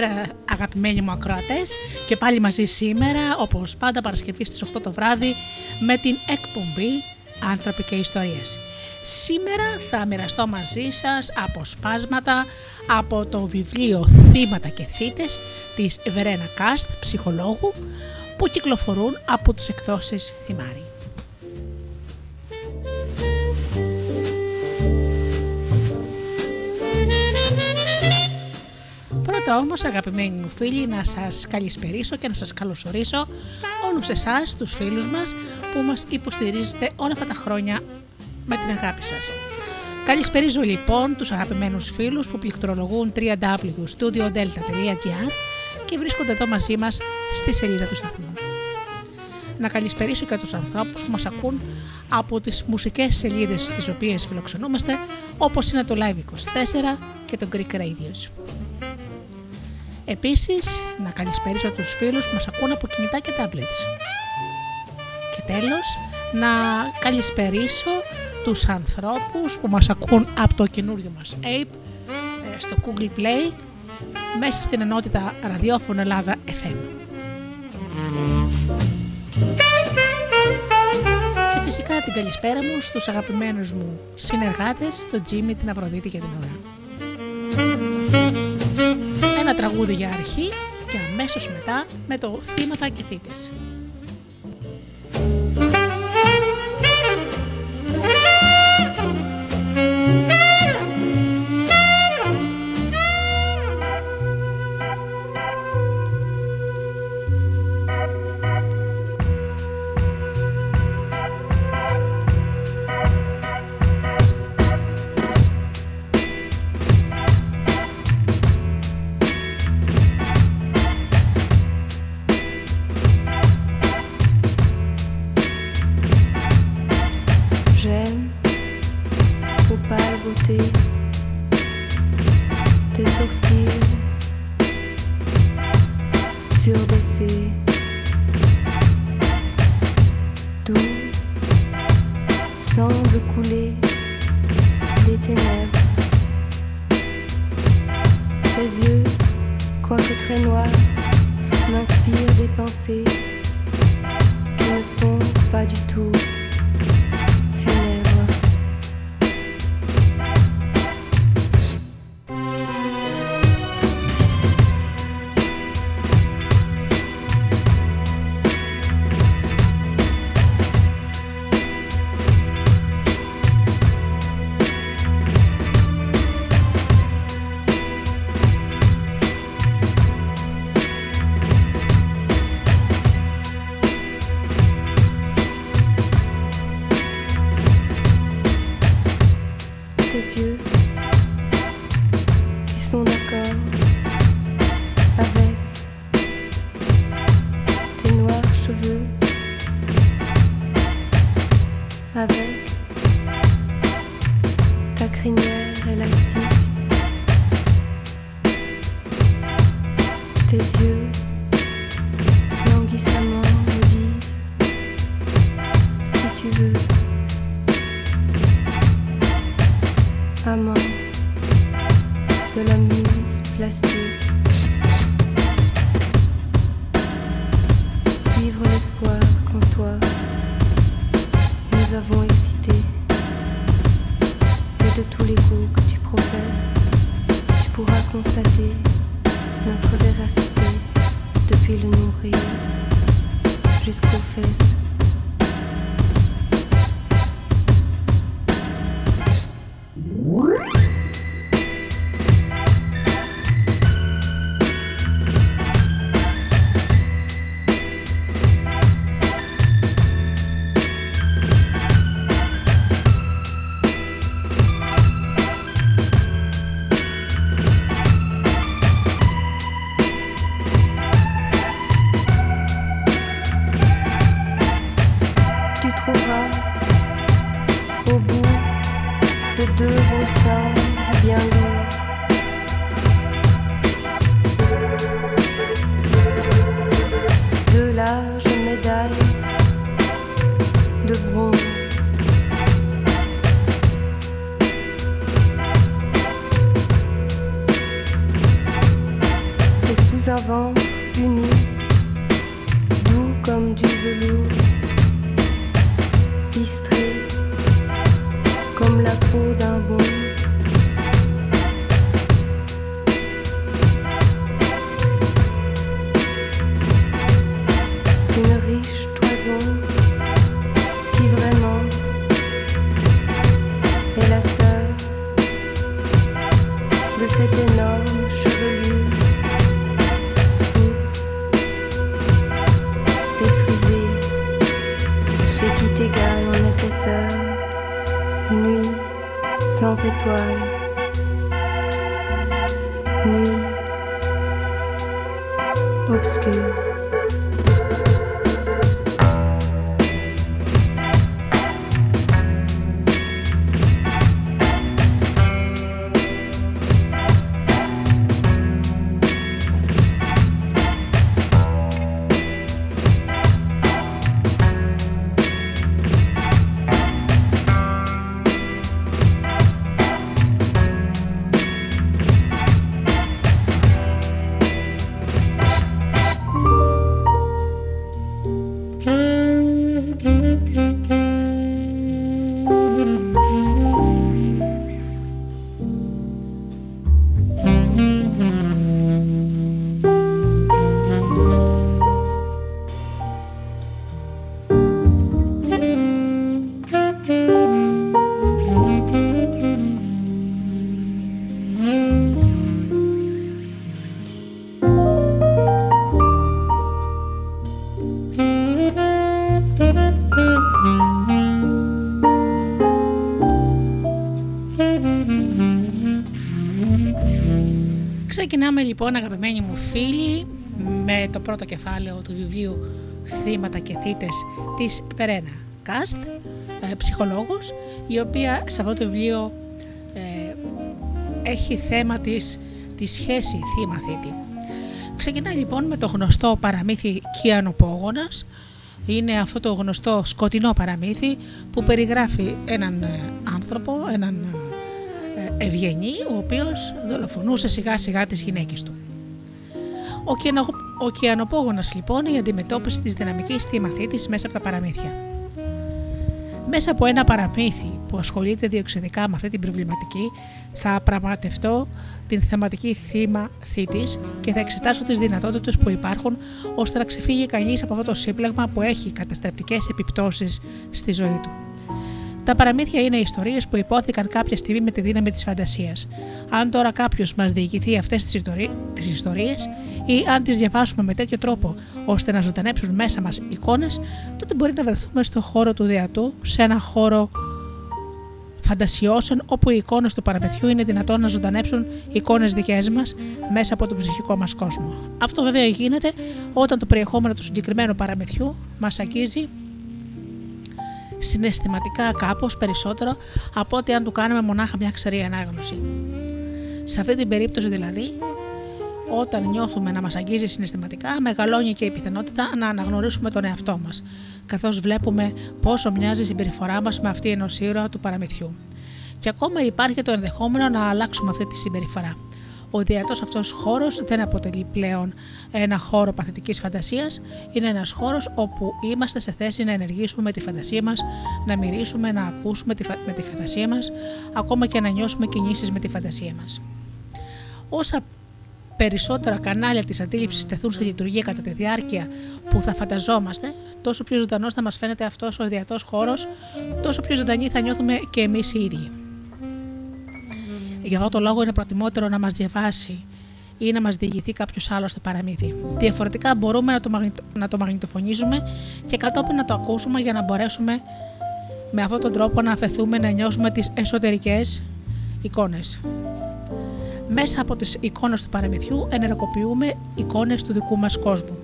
Καλησπέρα αγαπημένοι μου ακροατές και πάλι μαζί σήμερα όπως πάντα Παρασκευή στις 8 το βράδυ με την εκπομπή Άνθρωποι και Ιστορίες. Σήμερα θα μοιραστώ μαζί σας αποσπάσματα από το βιβλίο «Θύματα και θύτες» της Βερένα Κάστ, ψυχολόγου, που κυκλοφορούν από τις εκδόσεις Θυμάρη. Πρώτα όμως αγαπημένοι μου φίλοι να σας καλησπερίσω και να σας καλωσορίσω όλους εσάς τους φίλους μας που μας υποστηρίζετε όλα αυτά τα χρόνια με την αγάπη σας. Καλησπερίζω λοιπόν τους αγαπημένους φίλους που πληκτρολογούν www.studiodelta.gr και βρίσκονται εδώ μαζί μας στη σελίδα του σταθμού. Να καλησπερίσω και τους ανθρώπους που μας ακούν από τις μουσικές σελίδες τις οποίες φιλοξενούμαστε όπως είναι το Live24 και το Greek Radios. Επίσης, να καλησπερίσω τους φίλους που μας ακούν από κινητά και tablets. Και τέλος, να καλησπερίσω τους ανθρώπους που μας ακούν από το καινούριο μας Ape ε, στο Google Play μέσα στην ενότητα ραδιόφωνο Ελλάδα FM. Και φυσικά την καλησπέρα μου στους αγαπημένους μου συνεργάτες, τον Τζίμι, την Αφροδίτη και την Ωρα. Ένα τραγούδι για αρχή και αμέσως μετά με το «Θύματα και θύτες». quoique très noir m'inspire des pensées qui ne sont pas du tout Ξεκινάμε λοιπόν αγαπημένοι μου φίλοι με το πρώτο κεφάλαιο του βιβλίου «Θύματα και θύτες» της Περένα Κάστ, ε, ψυχολόγος, η οποία σε αυτό το βιβλίο ε, έχει θέμα της, τη σχέση θύμα-θήτη. Ξεκινάει λοιπόν με το γνωστό παραμύθι Κιανοπόγονας, είναι αυτό το γνωστό σκοτεινό παραμύθι που περιγράφει έναν ε, άνθρωπο, έναν ε, ευγενή, ο οποίος δολοφονούσε σιγά σιγά τις γυναίκες του. Ο, κιανο, ο κιανοπόγονας λοιπόν η αντιμετώπιση της δυναμικής θύμαθήτης μέσα από τα παραμύθια. Μέσα από ένα παραμύθι που ασχολείται διοξιδικά με αυτή την προβληματική θα πραγματευτώ την θεματική θύμα θήτης και θα εξετάσω τις δυνατότητες που υπάρχουν ώστε να ξεφύγει κανείς από αυτό το σύμπλεγμα που έχει καταστρεπτικές επιπτώσεις στη ζωή του. Τα παραμύθια είναι ιστορίες που υπόθηκαν κάποια στιγμή με τη δύναμη της φαντασίας. Αν τώρα κάποιος μας διοικηθεί αυτές τις ιστορίες ή αν τις διαβάσουμε με τέτοιο τρόπο ώστε να ζωντανέψουν μέσα μας εικόνες, τότε μπορεί να βρεθούμε στο χώρο του δεατού, σε ένα χώρο φαντασιώσεων όπου οι εικόνες του παραμυθιού είναι δυνατόν να ζωντανέψουν εικόνες δικές μας μέσα από τον ψυχικό μας κόσμο. Αυτό βέβαια γίνεται όταν το περιεχόμενο του συγκεκριμένου παραμυθιού μας αγγίζει συναισθηματικά κάπως περισσότερο από ότι αν του κάνουμε μονάχα μια ξερή ανάγνωση. Σε αυτή την περίπτωση δηλαδή, όταν νιώθουμε να μας αγγίζει συναισθηματικά, μεγαλώνει και η πιθανότητα να αναγνωρίσουμε τον εαυτό μας, καθώς βλέπουμε πόσο μοιάζει η συμπεριφορά μας με αυτή ενός ήρωα του παραμυθιού. Και ακόμα υπάρχει το ενδεχόμενο να αλλάξουμε αυτή τη συμπεριφορά. Ο ιδιαίτερο αυτός χώρος δεν αποτελεί πλέον ένα χώρο παθητικής φαντασίας, είναι ένας χώρος όπου είμαστε σε θέση να ενεργήσουμε με τη φαντασία μας, να μυρίσουμε, να ακούσουμε με τη φαντασία μας, ακόμα και να νιώσουμε κινήσεις με τη φαντασία μας. Όσα περισσότερα κανάλια της αντίληψης τεθούν σε λειτουργία κατά τη διάρκεια που θα φανταζόμαστε, τόσο πιο ζωντανός θα μας φαίνεται αυτός ο ιδιαίτερο χώρος, τόσο πιο ζωντανή θα νιώθουμε και εμείς οι ίδιοι. Για αυτό το λόγο είναι προτιμότερο να μας διαβάσει ή να μας διηγηθεί κάποιος άλλος στο παραμύθι. Διαφορετικά μπορούμε να το, να το μαγνητοφωνίζουμε και κατόπιν να το ακούσουμε για να μπορέσουμε με αυτόν τον τρόπο να αφαιθούμε να νιώσουμε τις εσωτερικές εικόνες. Μέσα από τις εικόνες του παραμυθιού ενεργοποιούμε εικόνες του δικού μας κόσμου.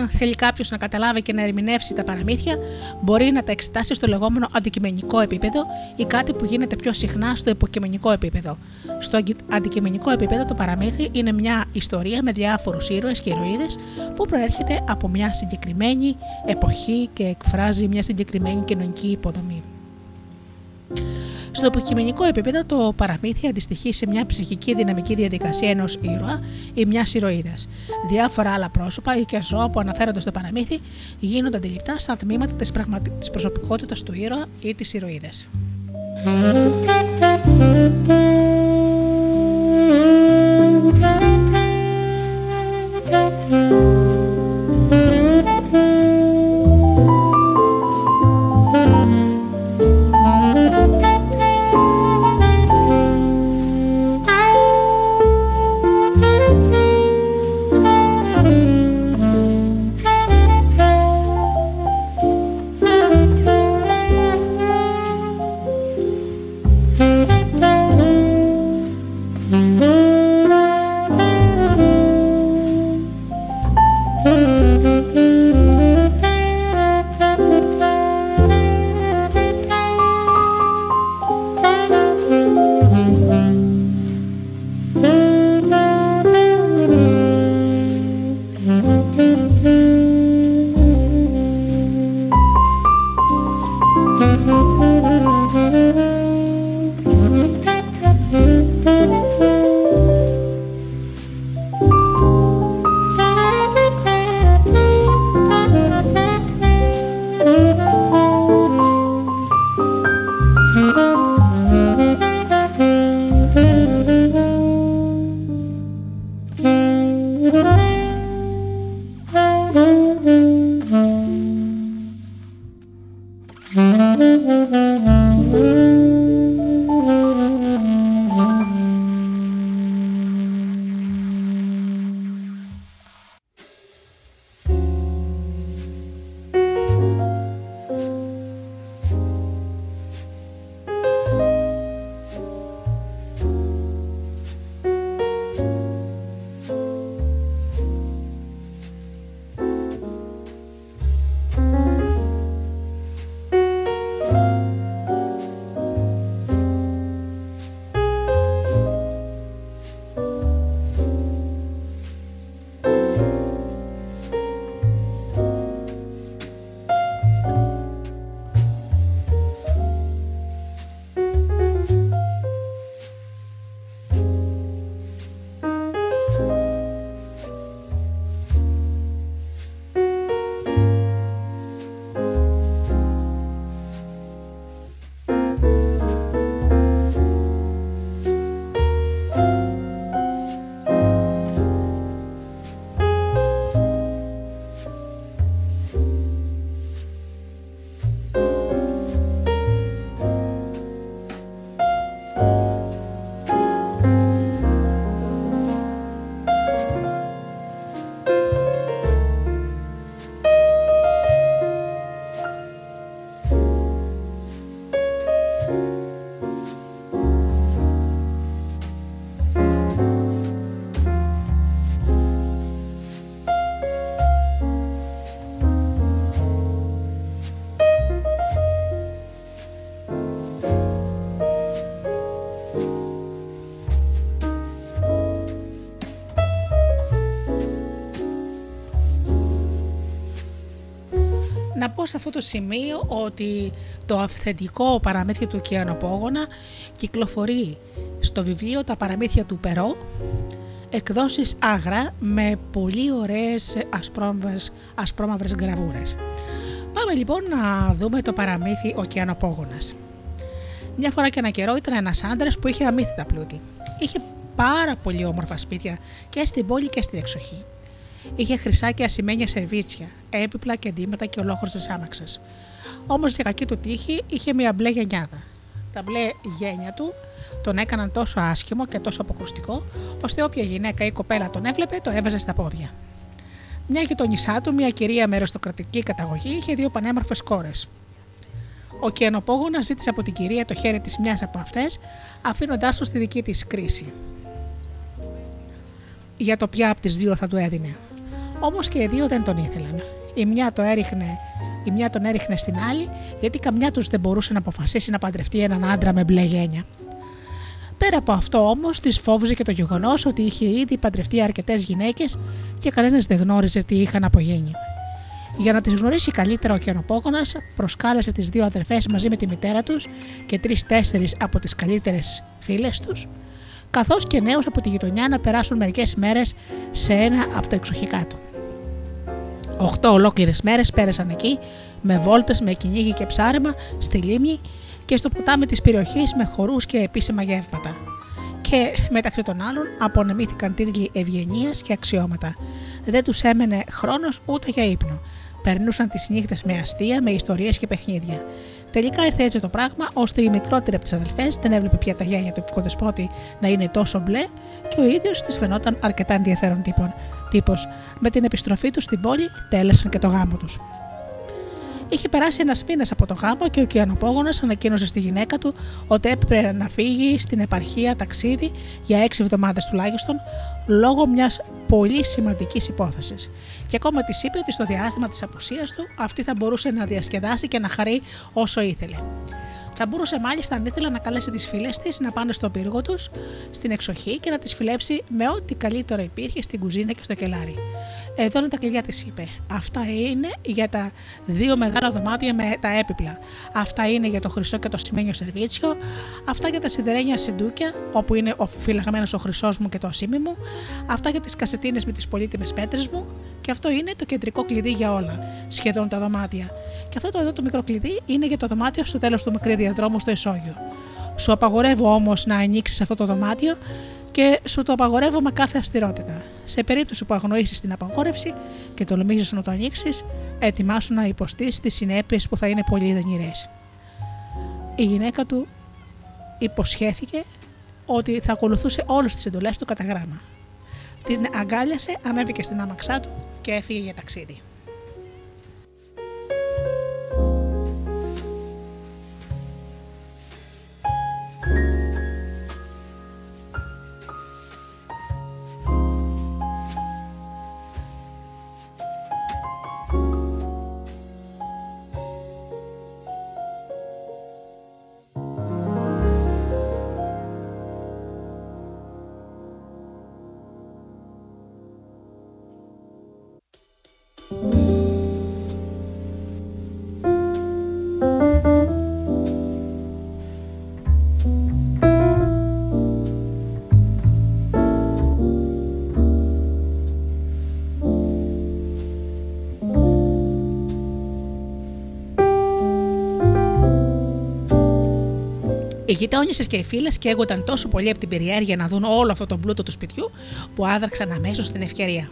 Αν θέλει κάποιος να καταλάβει και να ερμηνεύσει τα παραμύθια, μπορεί να τα εξετάσει στο λεγόμενο αντικειμενικό επίπεδο ή κάτι που γίνεται πιο συχνά στο υποκειμενικό επίπεδο. Στο αντικειμενικό επίπεδο, το παραμύθι είναι μια ιστορία με διάφορους ήρωες και ηρωίδες που προέρχεται από μια συγκεκριμένη εποχή και εκφράζει μια συγκεκριμένη κοινωνική υποδομή. Στο υποκειμενικό επίπεδο, το παραμύθι αντιστοιχεί σε μια ψυχική δυναμική διαδικασία ενός ήρωα ή μιας ηρωίδας. Διάφορα άλλα πρόσωπα ή και ζώα που αναφέρονται στο παραμύθι γίνονται αντιληπτά σαν τμήματα της πραγματι... προσωπικότητας του ήρωα ή της ηρωίδας. Πω σε αυτό το σημείο ότι το αυθεντικό παραμύθι του Κιανοπόγωνα κυκλοφορεί στο βιβλίο «Τα παραμύθια του Περό» εκδόσεις άγρα με πολύ ωραίες ασπρόμαυρες, ασπρόμαυρες γραβούρες. Πάμε λοιπόν να δούμε το παραμύθι «Ο Κιανοπόγονας». Μια φορά και ένα καιρό ήταν ένας άντρας που είχε αμύθιτα πλούτη. Είχε πάρα πολύ όμορφα σπίτια και στην πόλη και στην εξοχή. Είχε χρυσά και ασημένια σερβίτσια, έπιπλα και αντίματα και ολόχρωστε άμαξε. Όμως για κακή του τύχη είχε μια μπλε γενιάδα. Τα μπλε γένια του τον έκαναν τόσο άσχημο και τόσο αποκρουστικό, ώστε όποια γυναίκα ή κοπέλα τον έβλεπε το έβαζε στα πόδια. Μια γειτονισά του, μια κυρία με αριστοκρατική καταγωγή, είχε δύο πανέμορφες κόρες. Ο Κιανοπόγονα ζήτησε από την κυρία το χέρι της μιας από αυτές, αφήνοντάς τους στη δική της κρίση. Για το ποια από τις δύο θα του έδινε. Όμως και οι δύο δεν τον ήθελαν. Η μια, το έριχνε, η μια τον έριχνε στην άλλη, γιατί καμιά τους δεν μπορούσε να αποφασίσει να παντρευτεί έναν άντρα με μπλε γένια. Πέρα από αυτό όμως, της φόβιζε και το γεγονός ότι είχε ήδη παντρευτεί αρκετές γυναίκες και κανένας δεν γνώριζε τι είχαν απογένει. Για να τις γνωρίσει καλύτερα ο Κιανοπόγονα, προσκάλεσε τις δύο αδερφές μαζί με τη μητέρα τους και τρει-τέσσερι από τις καλύτερες φίλες τους, καθώς και νέους από τη γειτονιά να περάσουν μερικές μέρες σε ένα από τα εξοχικά του. Οχτώ ολόκληρες μέρες πέρασαν εκεί, με βόλτες, με κυνήγι και ψάρεμα, στη λίμνη και στο ποτάμι της περιοχής με χορούς και επίσημα γεύματα. Και μεταξύ των άλλων απονεμήθηκαν τίτλοι ευγενίας και αξιώματα. Δεν τους έμενε χρόνος ούτε για ύπνο. Περνούσαν τις νύχτες με αστεία, με ιστορίες και παιχνίδια. Τελικά ήρθε έτσι το πράγμα, ώστε η μικρότερη από τις αδελφές δεν έβλεπε πια τα γένια του οικοδεσπότη να είναι τόσο μπλε και ο ίδιος της φαινόταν αρκετά ενδιαφέρον τύπος. Με την επιστροφή τους στην πόλη, τέλεσαν και το γάμο τους. Είχε περάσει ένας μήνα από το γάμο και ο Κιανοπόγονα ανακοίνωσε στη γυναίκα του ότι έπρεπε να φύγει στην επαρχία ταξίδι για έξι εβδομάδες τουλάχιστον, λόγω μιας πολύ σημαντικής υπόθεσης. Και ακόμα της είπε ότι στο διάστημα της απουσίας του αυτή θα μπορούσε να διασκεδάσει και να χαρεί όσο ήθελε. Θα μπορούσε μάλιστα αν ήθελε να καλέσει τις φίλες της να πάνε στο πύργο τους, στην εξοχή και να τις φιλέψει με ό,τι καλύτερο υπήρχε στην κουζίνα και στο κελάρι. Εδώ είναι τα κλειδιά της, είπε. Αυτά είναι για τα δύο μεγάλα δωμάτια με τα έπιπλα. Αυτά είναι για το χρυσό και το σημαίνιο σερβίτσιο. Αυτά για τα σιδερένια συντούκια, όπου είναι ο φυλαγμένος ο χρυσός μου και το ασίμι μου. Αυτά για τις κασετίνες με τις πολύτιμες πέτρες μου. Και αυτό είναι το κεντρικό κλειδί για όλα, σχεδόν τα δωμάτια. Και αυτό το εδώ το μικρό κλειδί είναι για το δωμάτιο στο τέλος του μικρή διαδρόμου στο Ισόγειο. Σου απαγορεύω όμως να ανοίξεις αυτό το δωμάτιο και σου το απαγορεύω με κάθε αυστηρότητα. Σε περίπτωση που αγνοήσεις την απαγόρευση και τολμήσεις να το ανοίξεις, ετοιμάσου να υποστείς τις συνέπειες που θα είναι πολύ δανεirέ. Η γυναίκα του υποσχέθηκε ότι θα ακολουθούσε όλες τις εντολές του κατά γράμμα. Την αγκάλιασε, ανέβηκε στην άμαξά του και έφυγε για ταξίδι. Οι γειτόνισε και οι φίλες καίγονταν τόσο πολύ από την περιέργεια να δουν όλο αυτό το πλούτο του σπιτιού που άδραξαν αμέσως την ευκαιρία.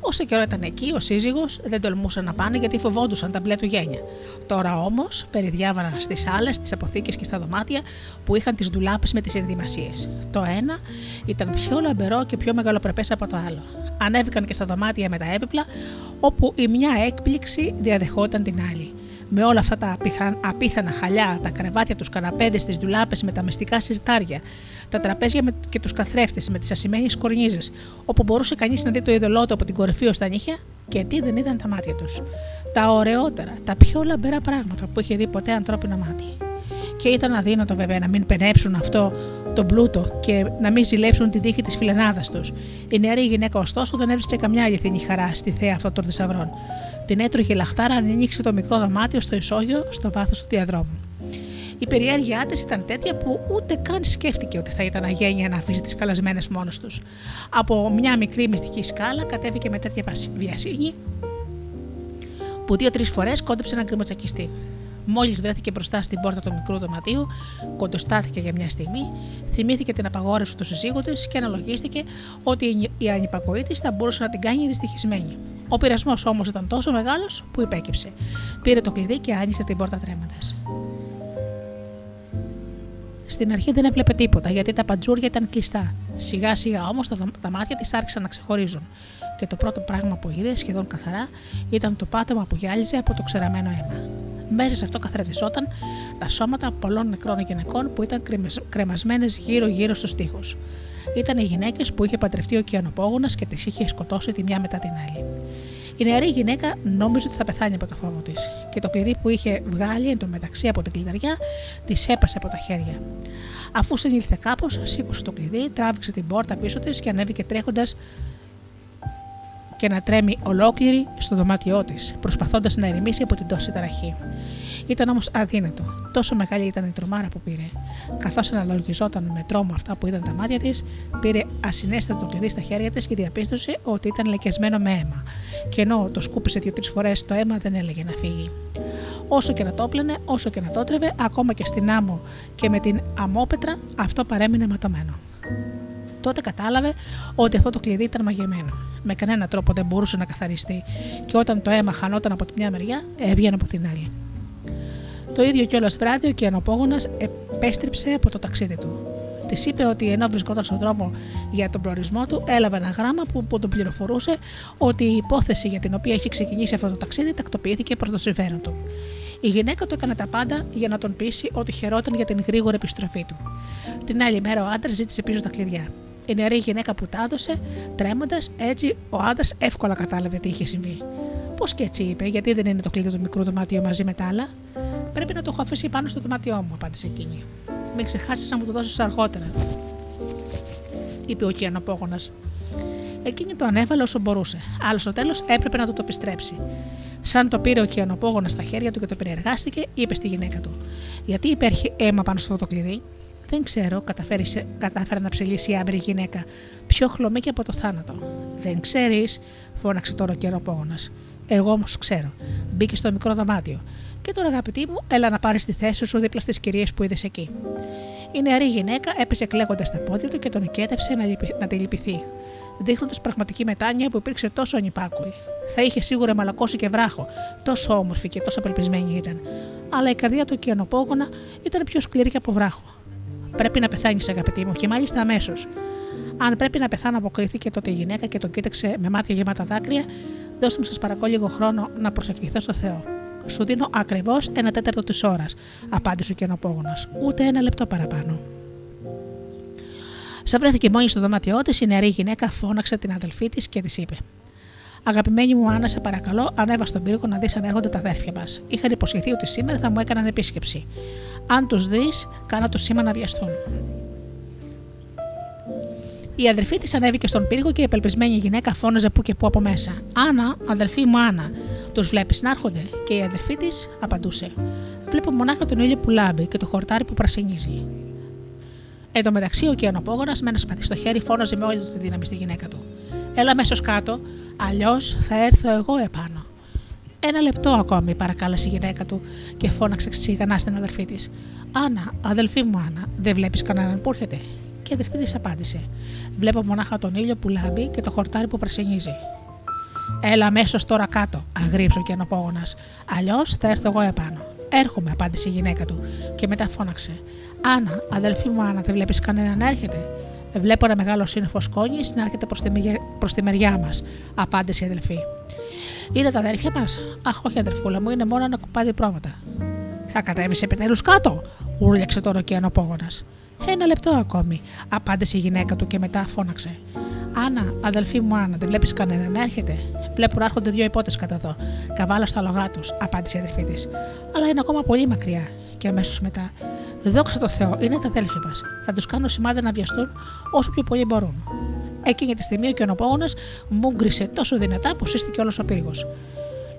Όσο καιρό ήταν εκεί, ο σύζυγος δεν τολμούσαν να πάνε γιατί φοβόντουσαν τα μπλε του γένια. Τώρα όμως περιδιάβαναν στις άλλε, στις αποθήκες και στα δωμάτια που είχαν τις ντουλάπες με τις ενδυμασίες. Το ένα ήταν πιο λαμπερό και πιο μεγαλοπρεπές από το άλλο. Ανέβηκαν και στα δωμάτια με τα έπιπλα, όπου η μια έκπληξη διαδεχόταν την άλλη με όλα αυτά τα απίθανα χαλιά, τα κρεβάτια, τους καναπέδες, τις δουλάπε με τα μεστικά σιρτάρια, τα τραπέζια και τους καθρέφτες με τις ασημένιες κορνίζες, όπου μπορούσε κανείς να δει το είδωλό του από την κορυφή ως τα νύχια και τι δεν ήταν τα μάτια τους. Τα ωραιότερα, τα πιο λαμπερά πράγματα που είχε δει ποτέ ανθρώπινο μάτι. Και ήταν αδύνατο βέβαια να μην πενέψουν αυτό τον πλούτο και να μην ζηλέψουν την τύχη της φιλενάδας τους. Η νεαρή γυναίκα, ωστόσο, δεν έβρισκε καμιά αληθινή χαρά στη θέα αυτών των θησαυρών. Την έτρωγε λαχτάρα αν ανοίξει το μικρό δωμάτιο στο ισόγειο στο βάθος του διαδρόμου. Η περιέργειά της ήταν τέτοια που ούτε καν σκέφτηκε ότι θα ήταν αγένεια να αφήσει τις καλασμένες μόνο τους. Από μια μικρή μυστική σκάλα κατέβηκε με τέτοια βιασύνη που δύο-τρεις φορές κόντεψε να γκριμοτσακιστεί. Μόλις βρέθηκε μπροστά στην πόρτα του μικρού δωματίου, κοντοστάθηκε για μια στιγμή, θυμήθηκε την απαγόρευση του συζύγου της και αναλογίστηκε ότι η ανυπακοή της θα μπορούσε να την κάνει δυστυχισμένη. Ο πειρασμός όμως ήταν τόσο μεγάλος που υπέκυψε. Πήρε το κλειδί και άνοιξε την πόρτα τρέμοντας. Στην αρχή δεν έβλεπε τίποτα γιατί τα παντζούρια ήταν κλειστά. Σιγά σιγά όμως τα μάτια της άρχισαν να ξεχωρίζουν. Και το πρώτο πράγμα που είδε σχεδόν καθαρά ήταν το πάτωμα που γυάλιζε από το ξεραμένο αίμα. Μέσα σε αυτό καθρεφτιζόταν τα σώματα πολλών νεκρών γυναικών που ήταν κρεμασμένες γύρω-γύρω στους τοίχους. Ήταν οι γυναίκες που είχε παντρευτεί ο Κιανοπόγονα και τις είχε σκοτώσει τη μια μετά την άλλη. Η νεαρή γυναίκα νόμιζε ότι θα πεθάνει από το φόβο της και το κλειδί που είχε βγάλει εντωμεταξύ από την κλειδαριά της έπασε από τα χέρια. Αφού συνήλθε κάπως, σήκωσε το κλειδί, τράβηξε την πόρτα πίσω της και ανέβηκε τρέχοντας και να τρέμει ολόκληρη στο δωμάτιό της, προσπαθώντας να ερεμήσει από την τόση ταραχή. Ήταν όμως αδύνατο. Τόσο μεγάλη ήταν η τρομάρα που πήρε. Καθώς αναλογιζόταν με τρόμο αυτά που ήταν τα μάτια της, πήρε ασυνέστατο το κλειδί στα χέρια της και διαπίστωσε ότι ήταν λεκεσμένο με αίμα. Και ενώ το σκούπισε δύο-τρεις φορές, το αίμα δεν έλεγε να φύγει. Όσο και να το έπλαινε, όσο και να το τρεβε, ακόμα και στην άμμο και με την αμόπετρα, αυτό παρέμεινε ματωμένο. Τότε κατάλαβε ότι αυτό το κλειδί ήταν μαγεμένο. Με κανένα τρόπο δεν μπορούσε να καθαριστεί, και όταν το αίμα χανόταν από τη μια μεριά, έβγαινε από την άλλη. Το ίδιο κιόλας βράδυ ο Κιανοπόγονα επέστρεψε από το ταξίδι του. Της είπε ότι ενώ βρισκόταν στον δρόμο για τον προορισμό του, έλαβε ένα γράμμα που, που τον πληροφορούσε ότι η υπόθεση για την οποία έχει ξεκινήσει αυτό το ταξίδι τακτοποιήθηκε προς το συμφέρον του. Η γυναίκα του έκανε τα πάντα για να τον πείσει ότι χαιρόταν για την γρήγορη επιστροφή του. Την άλλη μέρα ο άντρας ζήτησε πίσω τα κλειδιά. Η νεαρή γυναίκα που τα έδωσε, τρέμοντας, έτσι ο άντρας εύκολα κατάλαβε τι είχε συμβεί. Πώς και έτσι είπε, γιατί δεν είναι το κλειδί του μικρού δωμάτιου μαζί με τα άλλα. Πρέπει να το έχω αφήσει πάνω στο δωμάτιό μου, απάντησε εκείνη. Μην ξεχάσεις να μου το δώσεις αργότερα, είπε ο Κιανοπόγονα. Εκείνη το ανέβαλε όσο μπορούσε, αλλά στο τέλος έπρεπε να το το επιστρέψει. Σαν το πήρε ο Κιανοπόγονα στα χέρια του και το περιεργάστηκε, είπε στη γυναίκα του: Γιατί υπέρχει αίμα πάνω στο το κλειδί; Δεν ξέρω, κατάφερε να ψελίσει η άμυρη γυναίκα, πιο χλωμή και από το θάνατο. Δεν ξέρεις, φώναξε τώρα ο Κιανοπόγονα. Εγώ όμως ξέρω. Μπήκε στο μικρό δωμάτιο. Και τώρα, αγαπητή μου, έλα να πάρεις τη θέση σου δίπλα στις κυρίες που είδες εκεί. Η νεαρή γυναίκα έπεσε κλαίγοντας τα πόδια του και τον οικέτευσε να, να τη λυπηθεί, δείχνοντας πραγματική μετάνοια που υπήρξε τόσο ανυπάκουη. Θα είχε σίγουρα μαλακώσει και βράχο, τόσο όμορφη και τόσο απελπισμένη ήταν. Αλλά η καρδιά του ωκεανοπόγωνα ήταν πιο σκληρή και από βράχο. Πρέπει να πεθάνεις, αγαπητή μου, και μάλιστα αμέσως. Αν πρέπει να πεθάνω, αποκρίθηκε τότε η γυναίκα και τον κοίταξε με μάτια γεμάτα δάκρυα, δώστε μου σας παρακαλώ λίγο χρόνο να προσευχηθώ στο Θεό. Σου δίνω ακριβώς ένα τέταρτο της ώρας, απάντησε ο κενοπόγονα. Ούτε ένα λεπτό παραπάνω. Σαν βρέθηκε μόνη στο δωμάτιό της, η νεαρή γυναίκα φώναξε την αδελφή της και της είπε: Αγαπημένη μου Άννα, σε παρακαλώ, ανέβα στον πύργο να δεις αν έρχονται τα αδέρφια μας. Είχαν υποσχεθεί ότι σήμερα θα μου έκαναν επίσκεψη. Αν τους δεις, κάνα το σήμα να βιαστούν. Η αδερφή της ανέβηκε στον πύργο και η απελπισμένη γυναίκα φώναζε που και που από μέσα. Άννα, αδερφή μου Άννα, τους βλέπεις να έρχονται; Και η αδερφή της απαντούσε. Βλέπω μονάχα τον ήλιο που λάμπει και το χορτάρι που πρασινίζει. Εν τω μεταξύ, ο Κιανοπόγονα με ένα σπαθί στο χέρι φώναζε με όλη του τη δύναμη στη γυναίκα του. Έλα μέσω κάτω, αλλιώς θα έρθω εγώ επάνω. Ένα λεπτό ακόμη, παρακάλεσε η γυναίκα του και φώναξε ξηγανά στην αδερφή της. Άννα, αδελφή μου Άννα, δεν βλέπεις κανέναν που έρχεται; Και η αδερφή της απάντησε. Βλέπω μονάχα τον ήλιο που λάμπει και το χορτάρι που πρασινίζει. Έλα αμέσως τώρα κάτω, αγρίψε ο κενοπόγονα. Αλλιώς θα έρθω εγώ επάνω. Έρχομαι, απάντησε η γυναίκα του και μετά φώναξε. Άννα, αδελφή μου Άννα, δεν βλέπεις κανέναν να έρχεται; Βλέπω ένα μεγάλο σύννεφο σκόνης να έρχεται προς τη, προς τη μεριά μας, απάντησε η αδελφή. Είναι τα αδέρφια μας. Αχ, όχι, αδερφούλα μου, είναι μόνο ένα κουπάδι πρόβατα. Θα κατέβεις επιτέλους κάτω, ούρλιαξε τώρα ο κενοπόγονα. Ένα λεπτό ακόμη, απάντησε η γυναίκα του και μετά φώναξε. Άννα, αδελφή μου Άννα, δεν βλέπεις κανέναν να έρχεται; Βλέπω να έρχονται δύο υπότες κατά εδώ. Καβάλα στο αλογά τους, απάντησε η αδελφή της. Αλλά είναι ακόμα πολύ μακριά. Και αμέσως μετά. Δόξα τω Θεώ, είναι τα αδέλφια μας. Θα τους κάνω σημάδια να βιαστούν όσο πιο πολύ μπορούν. Εκείνη τη στιγμή ο κενοπόγονα μούγκρισε τόσο δυνατά που σύστηκε όλος ο πύργος.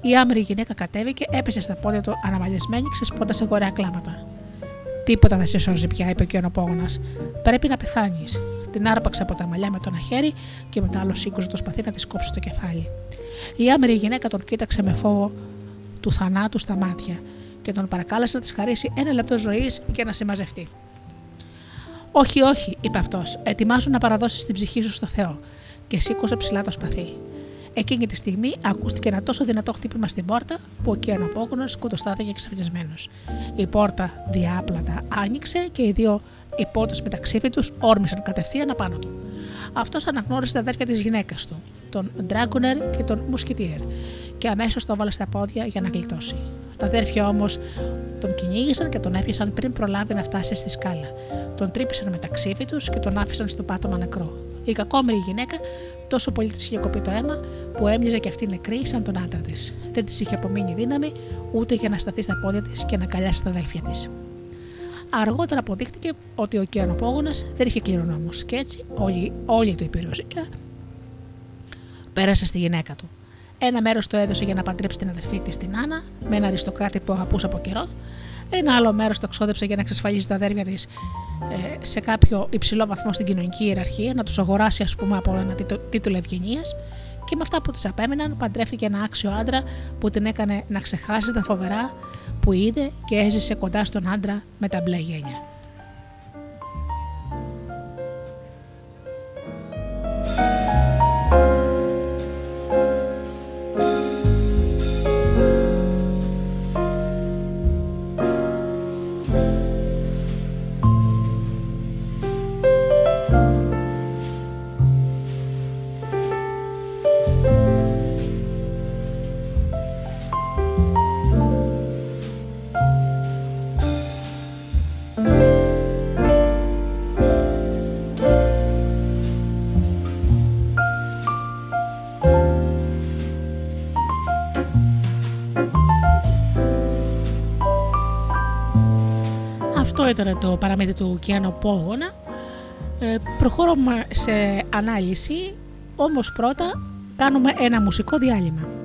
Η άμυρη γυναίκα κατέβηκε, έπεσε στα πόδια του αναμαλιασμένη, ξεσπώντας σε γορέα κλάματα. Τίποτα δεν σε σώζει πια, είπε ο κενοπόγονα. Πρέπει να πεθάνεις. Την άρπαξε από τα μαλλιά με το ένα χέρι και με το άλλο σήκωσε το σπαθί να τη κόψει στο κεφάλι. Η άμερη γυναίκα τον κοίταξε με φόβο του θανάτου στα μάτια και τον παρακάλεσε να της χαρίσει ένα λεπτό ζωής για να συμμαζευτεί. Όχι, όχι, είπε αυτός. Ετοιμάζω να παραδώσεις την ψυχή σου στο Θεό. Και σήκωσε ψηλά το σπαθί. Εκείνη τη στιγμή ακούστηκε ένα τόσο δυνατό χτύπημα στην πόρτα που ο κιανοπόγονο κουτοστάθηκε εξαφνισμένο. Η πόρτα διάπλατα άνοιξε και οι δύο υπότες με τα ξύφη τους όρμησαν κατευθείαν απάνω του. Αυτός αναγνώρισε τα αδέρφια της γυναίκας του, τον Ντράγκονερ και τον Μουσκιτιέρ, και αμέσως το βάλε στα πόδια για να γλιτώσει. Τα αδέρφια όμως τον κυνήγησαν και τον έπιασαν πριν προλάβει να φτάσει στη σκάλα. Τον τρύπησαν με τα ξύφη τους και τον άφησαν στο πάτωμα νεκρό. Η κακόμερη γυναίκα τόσο πολύ της είχε κοπεί το αίμα που έμοιαζε και αυτή νεκρή σαν τον άντρα της. Δεν της είχε απομείνει δύναμη ούτε για να σταθεί στα πόδια της και να καλιάσει τα αδέλφια της. Αργότερα αποδείχτηκε ότι ο ωκεανοπόγονα δεν είχε κληρονόμους και έτσι όλη, όλη του η περιουσία πέρασε στη γυναίκα του. Ένα μέρος το έδωσε για να παντρέψει την αδερφή της την Άννα με ένα αριστοκράτη που αγαπούσε από καιρό. Ένα άλλο μέρος το ξόδεψε για να εξασφαλίσει τα αδέρφια της ε, σε κάποιο υψηλό βαθμό στην κοινωνική ιεραρχία, να τους αγοράσει, ας πούμε, από ένα τίτλο ευγενίας. Και με αυτά που της απέμεναν, παντρεύτηκε ένα άξιο άντρα που την έκανε να ξεχάσει τα φοβερά που είδε και έζησε κοντά στον άντρα με τα μπλε γένια. Ήταν το παραμύθι του Κιάνο Πόγωνα. Ε, προχωρούμε σε ανάλυση, όμως πρώτα κάνουμε ένα μουσικό διάλειμμα.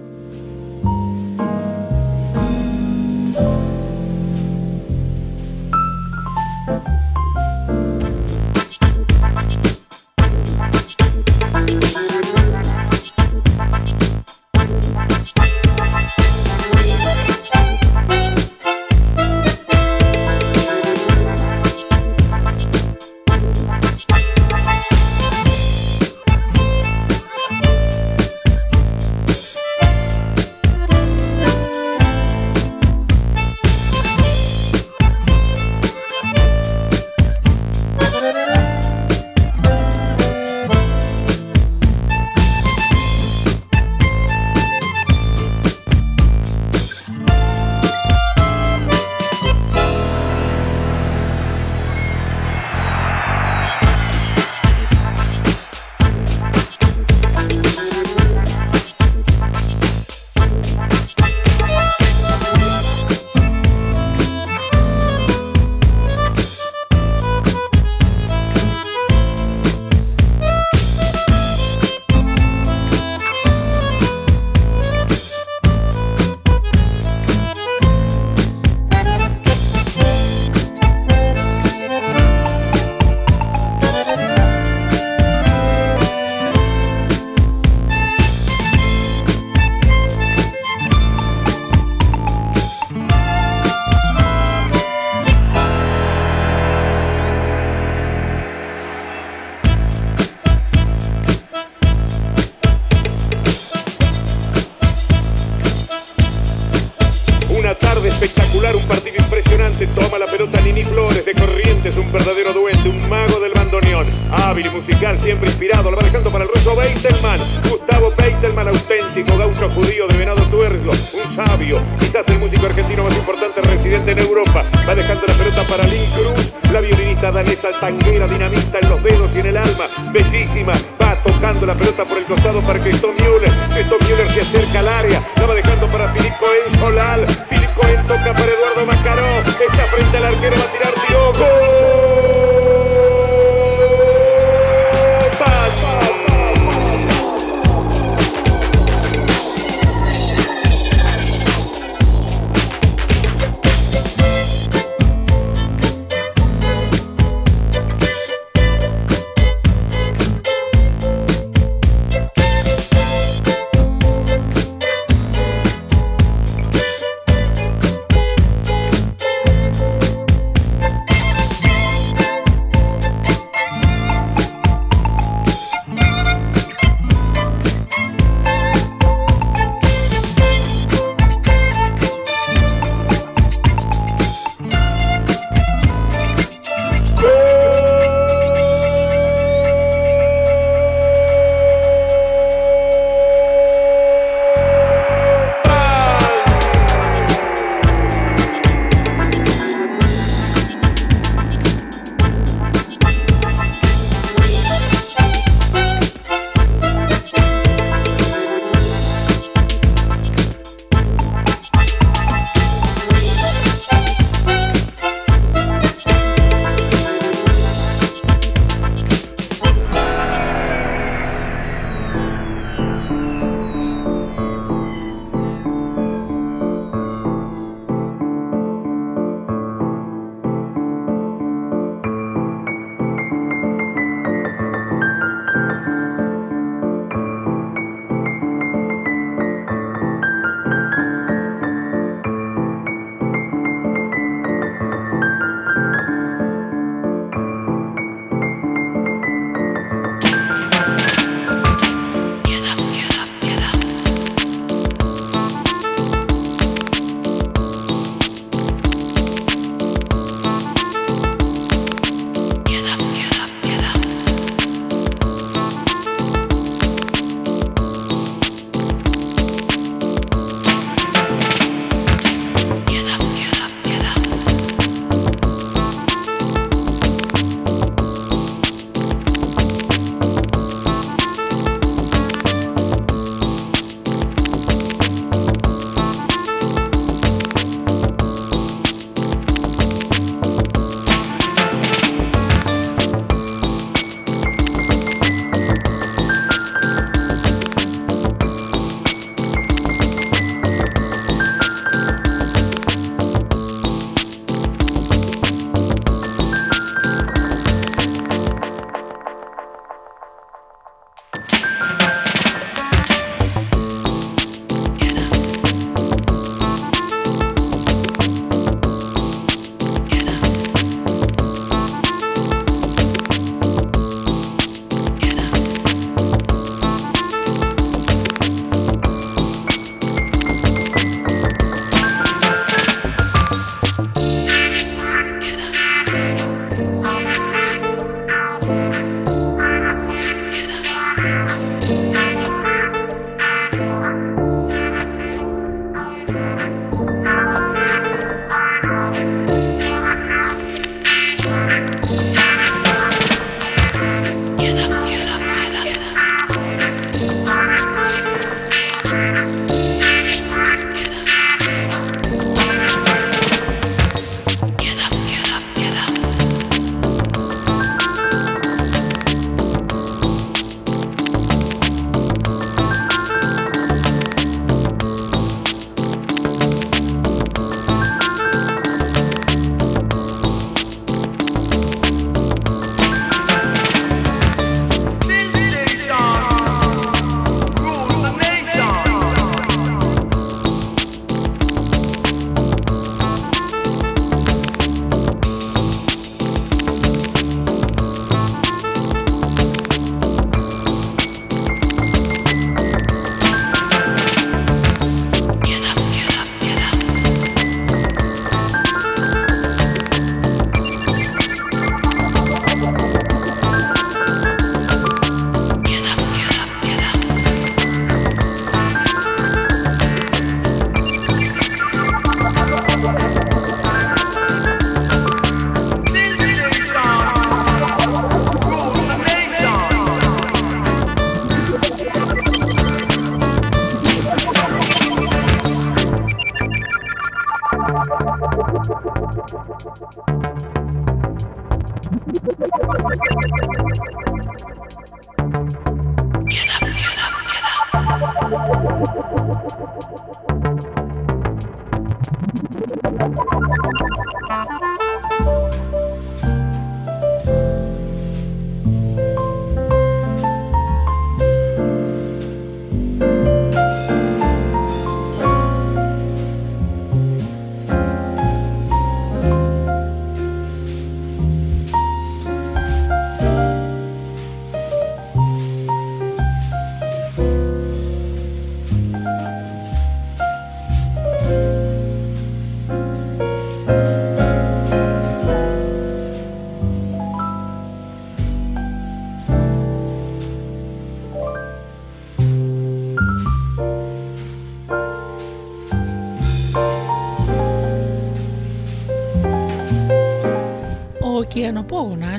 Ωκεανοπόγονα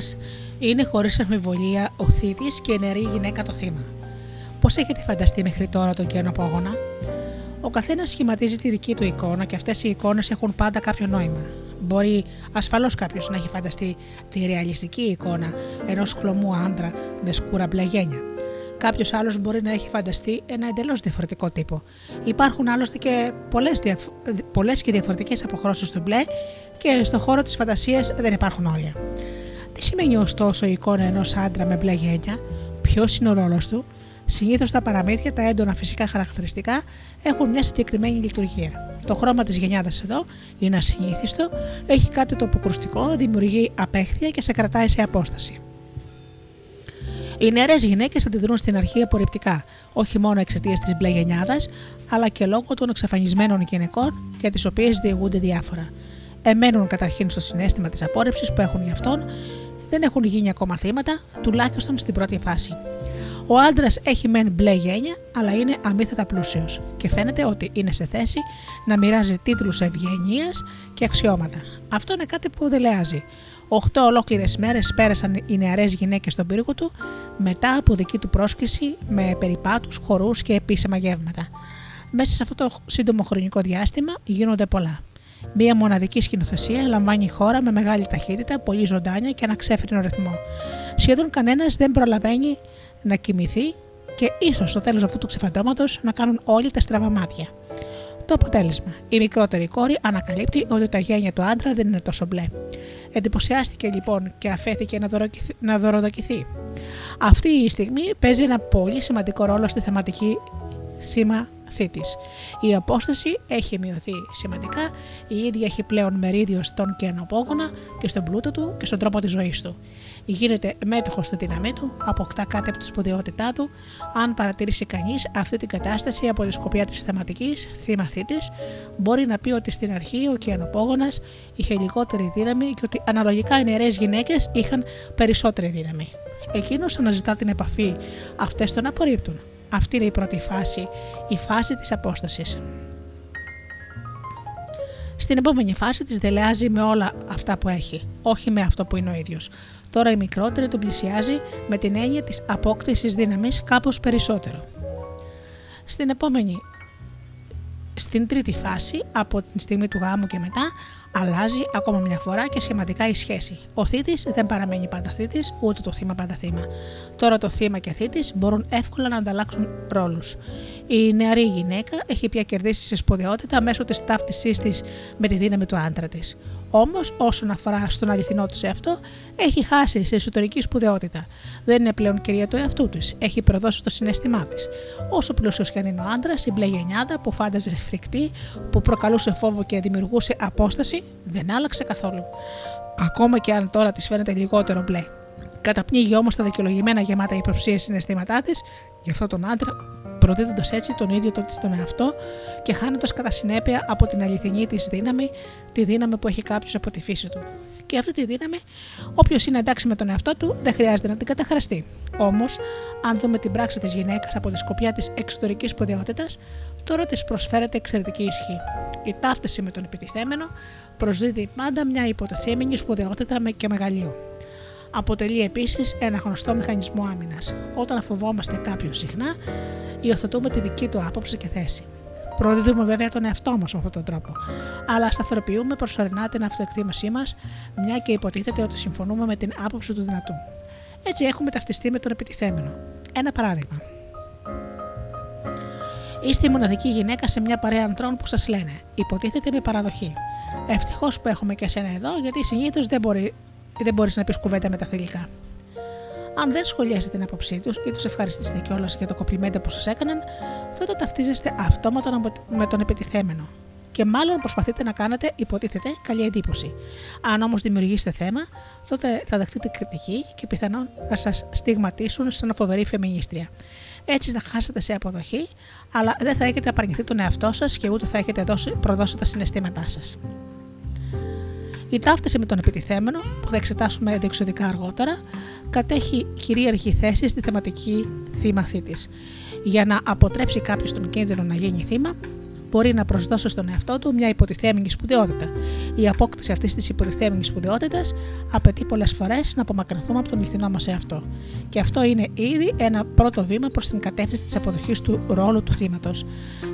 είναι χωρίς αμφιβολία ο θήτης και η νεαρή γυναίκα το θύμα. Πώς έχετε φανταστεί μέχρι τώρα τον ωκεανοπόγονα, Ο καθένας σχηματίζει τη δική του εικόνα και αυτές οι εικόνες έχουν πάντα κάποιο νόημα. Μπορεί ασφαλώς κάποιος να έχει φανταστεί τη ρεαλιστική εικόνα ενός χλωμού άντρα με σκούρα μπλε γένια. Κάποιος άλλος μπορεί να έχει φανταστεί ένα εντελώς διαφορετικό τύπο. Υπάρχουν άλλωστε και πολλές και διαφορετικές αποχρώσεις του μπλε και στον χώρο της φαντασίας δεν υπάρχουν όρια. Τι σημαίνει ωστόσο η εικόνα ενός άντρα με μπλε γένια, ποιος είναι ο ρόλος του, Συνήθως τα παραμύθια, τα έντονα φυσικά χαρακτηριστικά έχουν μια συγκεκριμένη λειτουργία. Το χρώμα της γενιάδας εδώ είναι ασυνήθιστο, έχει κάτι το αποκρουστικό, δημιουργεί απέχθεια και σε κρατάει σε απόσταση. Οι νεαρές γυναίκες αντιδρούν στην αρχή απορριπτικά, όχι μόνο εξαιτίας της μπλε γενιάδας, αλλά και λόγω των εξαφανισμένων γυναικών για τις οποίες διηγούνται διάφορα εμένουν καταρχήν στο συνέστημα της απόρριψης που έχουν γι' αυτόν, δεν έχουν γίνει ακόμα θύματα, τουλάχιστον στην πρώτη φάση. Ο άντρας έχει μεν μπλε γένια, αλλά είναι αμύθετα πλούσιος και φαίνεται ότι είναι σε θέση να μοιράζει τίτλους ευγενίας και αξιώματα. Αυτό είναι κάτι που δελεάζει. Οχτώ ολόκληρες μέρες πέρασαν οι νεαρές γυναίκες στον πύργο του μετά από δική του πρόσκληση με περιπάτους, χορούς και επίσημα γεύματα. Μέσα σε αυτό το σύντομο χρονικό διάστημα γίνονται πολλά. Μία μοναδική σκηνοθεσία λαμβάνει η χώρα με μεγάλη ταχύτητα, πολύ ζωντάνια και ένα ξέφρινο ρυθμό. Σχεδόν κανένας δεν προλαβαίνει να κοιμηθεί και ίσως στο τέλος αυτού του ξεφαντώματος να κάνουν όλοι τα στραβά μάτια. Το αποτέλεσμα. Η μικρότερη κόρη ανακαλύπτει ότι τα γένια του άντρα δεν είναι τόσο μπλε. Εντυπωσιάστηκε λοιπόν και αφέθηκε να δωροδοκηθεί. Αυτή η στιγμή παίζει ένα πολύ σημαντικό ρόλο στη θεματική θύμα η απόσταση έχει μειωθεί σημαντικά, η ίδια έχει πλέον μερίδιο στον κενοπόγονα και στον πλούτο του και στον τρόπο της ζωής του. Γίνεται μέτοχος στη δύναμή του, αποκτά κάτι από τη σπουδαιότητά του. Αν παρατηρήσει κανείς αυτή την κατάσταση από τη σκοπιά της θεματικής, θύμα θήτης, μπορεί να πει ότι στην αρχή ο κενοπόγονα είχε λιγότερη δύναμη και ότι αναλογικά οι νεαρές γυναίκες είχαν περισσότερη δύναμη. Εκείνος αναζητά την επαφή, αυτές τον απορρίπτουν. Αυτή είναι η πρώτη φάση, η φάση της απόστασης. Στην επόμενη φάση της δελεάζει με όλα αυτά που έχει, όχι με αυτό που είναι ο ίδιος. Τώρα η μικρότερη τον πλησιάζει με την έννοια της απόκτησης δύναμης κάπως περισσότερο. Στην επόμενη στην τρίτη φάση, από την στιγμή του γάμου και μετά, αλλάζει ακόμα μια φορά και σχηματικά η σχέση. Ο θήτης δεν παραμένει πάντα θήτη, ούτε το θύμα πάντα θύμα. Τώρα το θύμα και θήτης μπορούν εύκολα να ανταλλάξουν ρόλους. Η νεαρή γυναίκα έχει πια κερδίσει σε σπουδαιότητα μέσω της ταύτισής της με τη δύναμη του άντρα της. Όμως, όσον αφορά στον αληθινό τους εαυτό, έχει χάσει σε εσωτερική σπουδαιότητα. Δεν είναι πλέον κυρία του εαυτού της. Έχει προδώσει το συνέστημά της. Όσο πλούσιος και αν είναι ο άντρας, η μπλε γενιάδα που φάνταζε φρικτή, που προκαλούσε φόβο και δημιουργούσε απόσταση, δεν άλλαξε καθόλου. Ακόμα και αν τώρα της φαίνεται λιγότερο μπλε. Καταπνίγει όμως τα δικαιολογημένα γεμάτα υποψίες συναισθήματά της για αυτόν τον άντρα προδίδοντα έτσι τον ίδιο τον εαυτό και χάνοντας κατά συνέπεια από την αληθινή της δύναμη, τη δύναμη που έχει κάποιος από τη φύση του. Και αυτή τη δύναμη, όποιος είναι εντάξει με τον εαυτό του, δεν χρειάζεται να την καταχραστεί. Όμως, αν δούμε την πράξη της γυναίκας από τη σκοπιά της εξωτερικής σπουδαιότητας, τώρα της προσφέρεται εξαιρετική ισχύ. Η ταύτιση με τον επιτιθέμενο προσδίδει πάντα μια υποτεθέμενη σπουδαιότητα και μεγαλείο. Αποτελεί επίσης ένα γνωστό μηχανισμό άμυνας. Όταν φοβόμαστε κάποιον συχνά, υιοθετούμε τη δική του άποψη και θέση. Προδίδουμε βέβαια τον εαυτό μας με αυτόν τον τρόπο, αλλά σταθεροποιούμε προσωρινά την αυτοεκτίμησή μας, μια και υποτίθεται ότι συμφωνούμε με την άποψη του δυνατού. Έτσι έχουμε ταυτιστεί με τον επιτιθέμενο. Ένα παράδειγμα. Είστε η μοναδική γυναίκα σε μια παρέα ανδρών που σας λένε. Υποτίθεται με παραδοχή. Ευτυχώς που έχουμε και εσένα εδώ, γιατί συνήθως δεν μπορεί δεν μπορείς να πεις κουβέντα με τα θηλυκά. Αν δεν σχολιάζετε την άποψή τους ή τους ευχαριστήσετε κιόλας για το κοπλιμέντα που σας έκαναν, τότε ταυτίζεστε αυτόματα με τον επιτιθέμενο. Και μάλλον προσπαθείτε να κάνετε, υποτίθεται, καλή εντύπωση. Αν όμως δημιουργήσετε θέμα, τότε θα δεχτείτε κριτική και πιθανόν να σας στιγματίσουν σαν φοβερή φεμινίστρια. Έτσι θα χάσετε σε αποδοχή, αλλά δεν θα έχετε απαρνηθεί τον εαυτό σας και ούτε θα έχετε δώσει, προδώσει τα συναισθήματά σας. Η ταύτιση με τον επιτιθέμενο, που θα εξετάσουμε διεξοδικά αργότερα, κατέχει κυρίαρχη θέση στη θεματική θύμαθή τη. Για να αποτρέψει κάποιος τον κίνδυνο να γίνει θύμα, μπορεί να προσδώσει στον εαυτό του μια υποτιθέμενη σπουδαιότητα. Η απόκτηση αυτής της υποτιθέμενης σπουδαιότητας απαιτεί πολλές φορές να απομακρυνθούμε από τον αληθινό μας εαυτό. Και αυτό είναι ήδη ένα πρώτο βήμα προς την κατεύθυνση της αποδοχής του ρόλου του θύματος.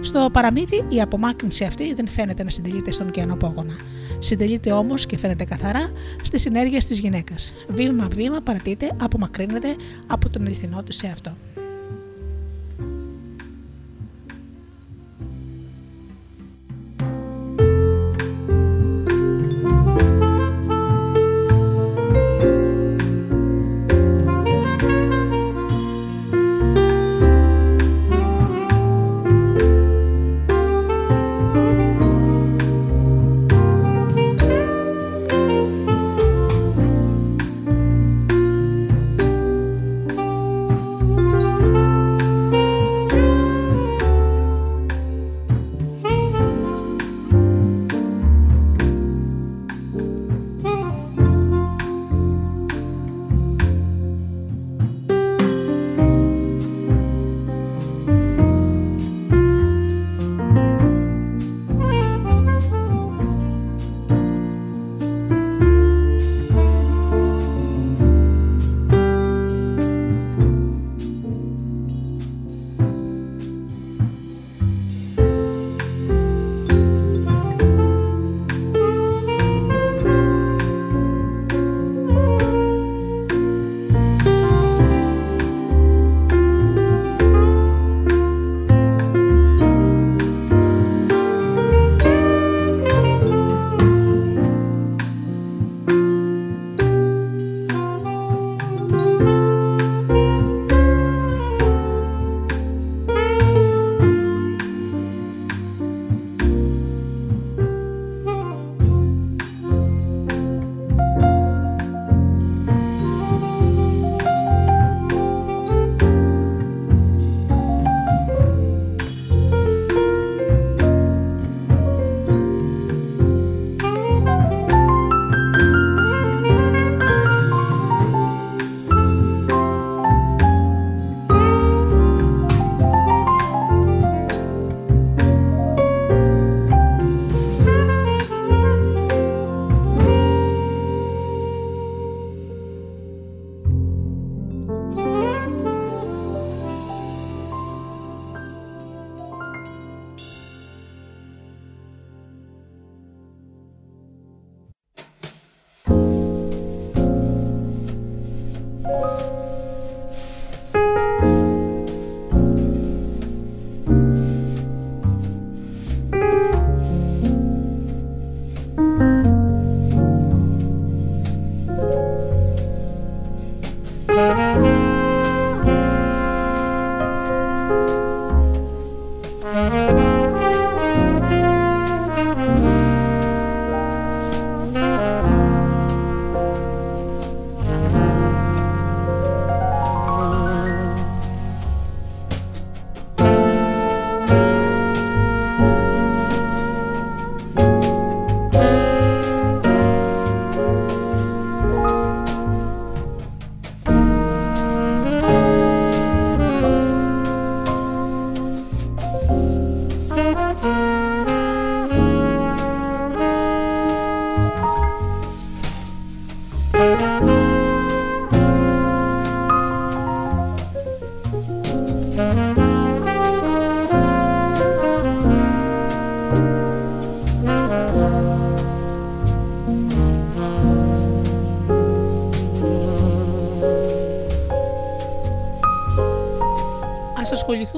Στο παραμύθι, η απομάκρυνση αυτή δεν φαίνεται να συντελείται στον κενό πόγονα. Συντελείται όμως και φαίνεται καθαρά στις συνέργειες της γυναίκας. Βήμα-βήμα παρατείται, απομακρύνεται από τον αληθινό του εαυτό.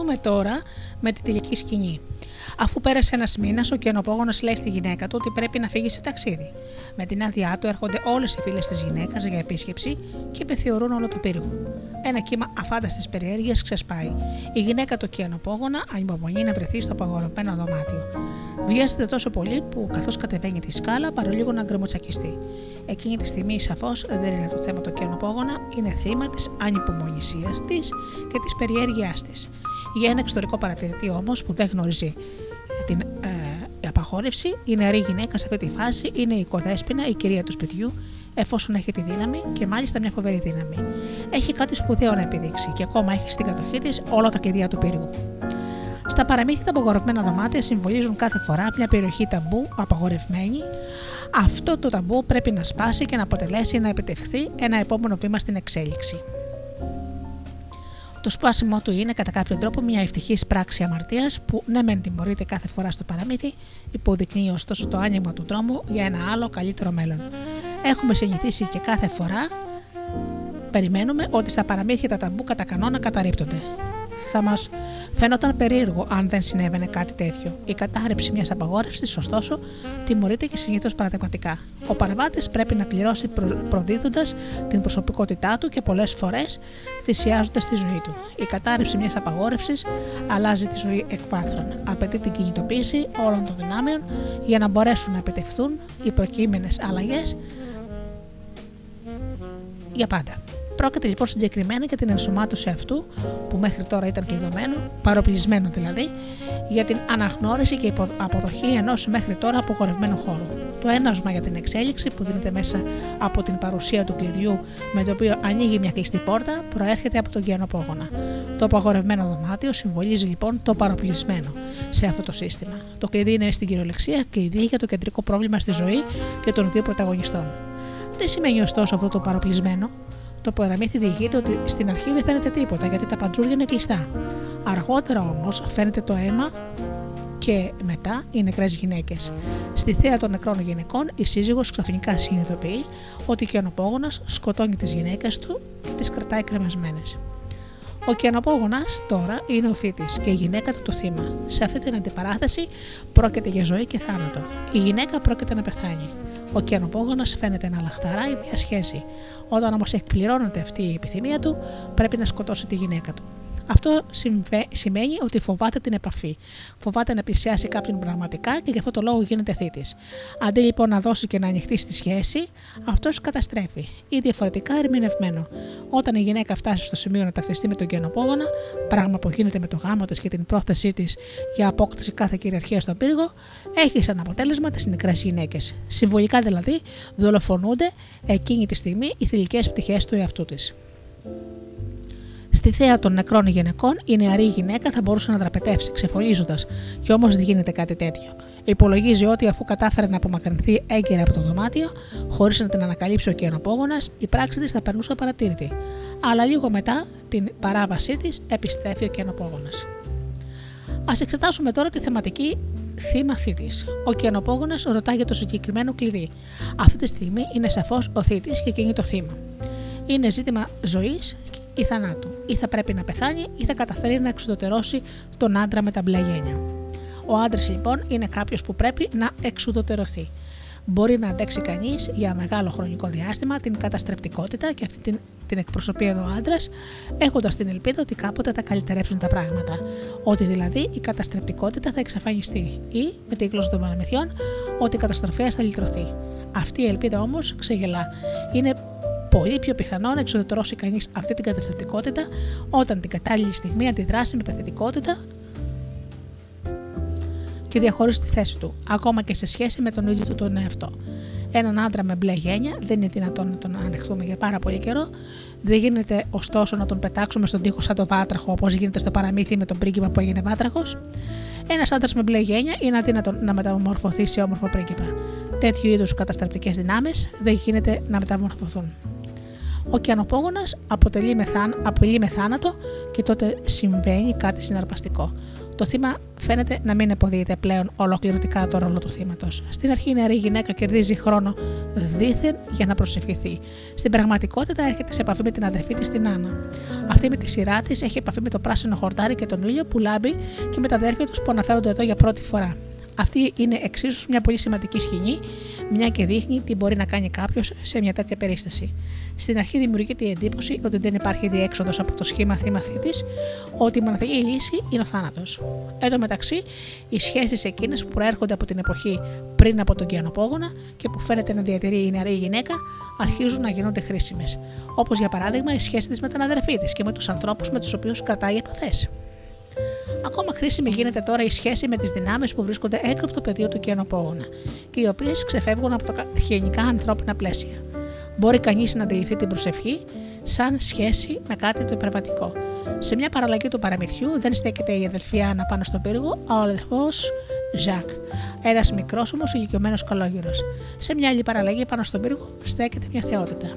Ασχοληθούμε τώρα με τη τηλική σκηνή. Αφού πέρασε ένας μήνας, ο κενοπόγονο λέει στη γυναίκα του ότι πρέπει να φύγει σε ταξίδι. Με την άδειά του έρχονται όλες οι φίλες της γυναίκας για επίσκεψη και επιθεωρούν όλο το πύργο. Ένα κύμα αφάνταστης περιέργειας ξεσπάει. Η γυναίκα του κενοπόγονα ανυπομονεί να βρεθεί στο απαγορευμένο δωμάτιο. Βιάζεται τόσο πολύ που καθώς κατεβαίνει τη σκάλα παρολίγο να γκρεμοτσακιστεί. Εκείνη τη στιγμή σαφώς δεν είναι το θέμα του κενοπόγονα, είναι θύμα της ανυπομονησίας της και της περιέργειάς της. Για ένα εξωτερικό παρατηρητή όμως που δεν γνωρίζει την ε, απαγόρευση, η νεαρή γυναίκα σε αυτή τη φάση είναι η οικοδέσποινα, η κυρία του σπιτιού, εφόσον έχει τη δύναμη και μάλιστα μια φοβερή δύναμη. Έχει κάτι σπουδαίο να επιδείξει και ακόμα έχει στην κατοχή της όλα τα κλειδιά του πύργου. Στα παραμύθια τα απαγορευμένα δωμάτια συμβολίζουν κάθε φορά μια περιοχή ταμπού απαγορευμένη. Αυτό το ταμπού πρέπει να σπάσει και να αποτελέσει να επιτευχθεί ένα επόμενο βήμα στην εξέλιξη. Το σπάσιμο του είναι κατά κάποιο τρόπο μια ευτυχής πράξη αμαρτίας που ναι, μεν τιμωρείται κάθε φορά στο παραμύθι, υποδεικνύει ωστόσο το άνοιγμα του δρόμου για ένα άλλο καλύτερο μέλλον. Έχουμε συνηθίσει και κάθε φορά περιμένουμε ότι στα παραμύθια τα ταμπού κατά κανόνα καταρρύπτονται θα μας φαίνονταν περίεργο αν δεν συνέβαινε κάτι τέτοιο. Η κατάρρευση μιας απαγόρευσης, ωστόσο, τιμωρείται και συνήθως παραδειγματικά. Ο παραβάτη πρέπει να πληρώσει προ... προδίδοντας την προσωπικότητά του και πολλές φορές θυσιάζοντας τη ζωή του. Η κατάρρευση μιας απαγόρευσης αλλάζει τη ζωή εκπάθρων. Απαιτεί την κινητοποίηση όλων των δυνάμεων για να μπορέσουν να επιτευχθούν οι προκείμενες αλλαγές για πάντα. Πρόκειται λοιπόν συγκεκριμένα για την ενσωμάτωση αυτού, που μέχρι τώρα ήταν κλειδωμένο, παροπλισμένο δηλαδή, για την αναγνώριση και αποδοχή ενός μέχρι τώρα απογορευμένου χώρου. Το ένασμα για την εξέλιξη που δίνεται μέσα από την παρουσία του κλειδιού με το οποίο ανοίγει μια κλειστή πόρτα προέρχεται από τον κενοπόγονα. Το απαγορευμένο δωμάτιο συμβολίζει λοιπόν το παροπλισμένο σε αυτό το σύστημα. Το κλειδί είναι στην κυριολεξία κλειδί για το κεντρικό πρόβλημα στη ζωή και των δύο πρωταγωνιστών. Τι σημαίνει ωστόσο αυτό το παροπλισμένο. Το παραμύθι διηγείται ότι στην αρχή δεν φαίνεται τίποτα γιατί τα παντζούρια είναι κλειστά. Αργότερα όμως φαίνεται το αίμα και μετά οι νεκρές γυναίκες. Στη θέα των νεκρών γυναικών, η σύζυγος ξαφνικά συνειδητοποιεί ότι ο ανοπόγονα σκοτώνει τις γυναίκες του και τις κρατάει κρεμασμένες. Ο κενοπόγονα τώρα είναι ο θήτης και η γυναίκα του το θύμα. Σε αυτή την αντιπαράθεση πρόκειται για ζωή και θάνατο. Η γυναίκα πρόκειται να πεθάνει. Ο κενοπόγονα φαίνεται να λαχταράει μια σχέση. Όταν όμως εκπληρώνεται αυτή η επιθυμία του, πρέπει να σκοτώσει τη γυναίκα του. Αυτό σημαίνει ότι φοβάται την επαφή. Φοβάται να πλησιάσει κάποιον πραγματικά και γι' αυτό το λόγο γίνεται θήτης. Αντί λοιπόν να δώσει και να ανοιχτεί στη σχέση, αυτός καταστρέφει ή διαφορετικά ερμηνευμένο. Όταν η γυναίκα φτάσει στο σημείο να ταυτιστεί με τον κενοπόγονα, πράγμα που γίνεται με το γάμο της και την πρόθεσή της για απόκτηση κάθε κυριαρχία στον πύργο, έχει σαν αποτέλεσμα τις νεκρές γυναίκες. Συμβολικά δηλαδή δολοφονούνται εκείνη τη στιγμή οι θηλυκές πτυχές του εαυτού της. Στη θέα των νεκρών γυναικών, η νεαρή γυναίκα θα μπορούσε να δραπετεύσει, ξεφωλίζοντα, και όμως δεν γίνεται κάτι τέτοιο. Υπολογίζει ότι αφού κατάφερε να απομακρυνθεί έγκαιρα από το δωμάτιο, χωρίς να την ανακαλύψει ο κενοπόγονα, η πράξη της θα περνούσε απαρατήρητη. Αλλά λίγο μετά την παράβασή της επιστρέφει ο κενοπόγονα. Α εξετάσουμε τώρα τη θεματική θύμα θήτης. Ο κενοπόγονα ρωτά για το συγκεκριμένο κλειδί. Αυτή τη στιγμή είναι σαφώς ο θήτης και εκείνη το θύμα. Είναι ζήτημα ζωής ή θανάτου. Ή θα πρέπει να πεθάνει ή θα καταφέρει να εξουδετερώσει τον άντρα με τα μπλε γένια. Ο άντρας λοιπόν είναι κάποιος που πρέπει να εξουδετερωθεί. Μπορεί να αντέξει κανείς για μεγάλο χρονικό διάστημα την καταστρεπτικότητα και αυτή την, την εκπροσωπεί εδώ ο άντρας, έχοντας την ελπίδα ότι κάποτε θα καλυτερέψουν τα πράγματα. Ότι δηλαδή η καταστρεπτικότητα θα εξαφανιστεί ή, με τη γλώσσα των παραμυθιών, ότι η καταστροφέα θα λυτρωθεί. Αυτή η ελπίδα όμως ξεγελά. Είναι πολύ πιο πιθανό να εξοδετερώσει κανείς αυτή την καταστατικότητα όταν την κατάλληλη στιγμή αντιδράσει με παθητικότητα και διαχωρίσει τη θέση του, ακόμα και σε σχέση με τον ίδιο του τον εαυτό. Έναν άντρα με μπλε γένια δεν είναι δυνατόν να τον ανεχθούμε για πάρα πολύ καιρό. Δεν γίνεται ωστόσο να τον πετάξουμε στον τοίχο σαν το βάτραχο, όπως γίνεται στο παραμύθι με τον πρίγκιπα που έγινε βάτραχος. Ένας άντρας με μπλε γένια είναι αδύνατο να μεταμορφωθεί σε όμορφο πρίγκιπα. Τέτοιου είδους καταστρεπτικές δυνάμεις δεν γίνεται να μεταμορφωθούν. Ο κιανοπόγονας αποτελεί με, θάν, απειλεί με θάνατο και τότε συμβαίνει κάτι συναρπαστικό. το θύμα φαίνεται να μην αποδίδεται πλέον ολοκληρωτικά το ρόλο του θύματος. Στην αρχή η νεαρή γυναίκα κερδίζει χρόνο δίθεν για να προσευχηθεί. Στην πραγματικότητα έρχεται σε επαφή με την αδερφή της την Άννα. Αυτή με τη σειρά της έχει επαφή με το πράσινο χορτάρι και τον ήλιο που λάμπει και με τα αδέρφια τους που αναφέρονται εδώ για πρώτη φορά. Αυτή είναι εξίσου μια πολύ σημαντική σκηνή, μια και δείχνει τι μπορεί να κάνει κάποιος σε μια τέτοια περίσταση. Στην αρχή δημιουργείται η εντύπωση ότι δεν υπάρχει διέξοδο από το σχήμα θύμα θήτη, ότι η μοναδική λύση είναι ο θάνατος. Εν τω μεταξύ, οι σχέσεις εκείνες που προέρχονται από την εποχή πριν από τον Κιανοπόγονα και που φαίνεται να διατηρεί η νεαρή γυναίκα αρχίζουν να γίνονται χρήσιμες. Όπως για παράδειγμα η σχέση της με την αδερφή της και με τους ανθρώπους με τους οποίους κρατάει επαφές. Ακόμα χρήσιμη γίνεται τώρα η σχέση με τις δυνάμεις που βρίσκονται έξω από το πεδίο του κενοπόγωνα και οι οποίες ξεφεύγουν από τα γενικά ανθρώπινα πλαίσια. Μπορεί κανείς να αντιληφθεί την προσευχή σαν σχέση με κάτι το υπερβατικό. Σε μια παραλλαγή του παραμυθιού δεν στέκεται η αδελφή Άννα πάνω στον πύργο, ο αδελφός Ζακ, ένας μικρός όμως ηλικιωμένος καλόγυρο. Σε μια άλλη παραλλαγή πάνω στον πύργο στέκεται μια θεότητα.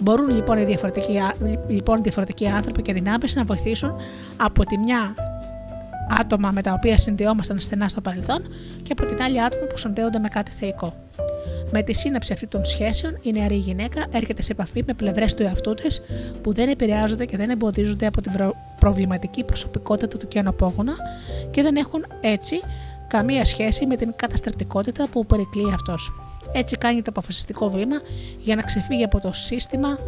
Μπορούν λοιπόν οι διαφορετικοί, λοιπόν, διαφορετικοί άνθρωποι και δυνάμεις να βοηθήσουν από τη μια άτομα με τα οποία συνδυόμασταν στενά στο παρελθόν και από την άλλη άτομα που συνδέονται με κάτι θεϊκό. Με τη σύναψη αυτή των σχέσεων, η νεαρή γυναίκα έρχεται σε επαφή με πλευρές του εαυτού της που δεν επηρεάζονται και δεν εμποδίζονται από την προβληματική προσωπικότητα του κενοπόγωνα και δεν έχουν έτσι καμία σχέση με την καταστρεπτικότητα που περικλεί αυτός. Έτσι κάνει το αποφασιστικό βήμα για να ξεφύγει από το σύστημα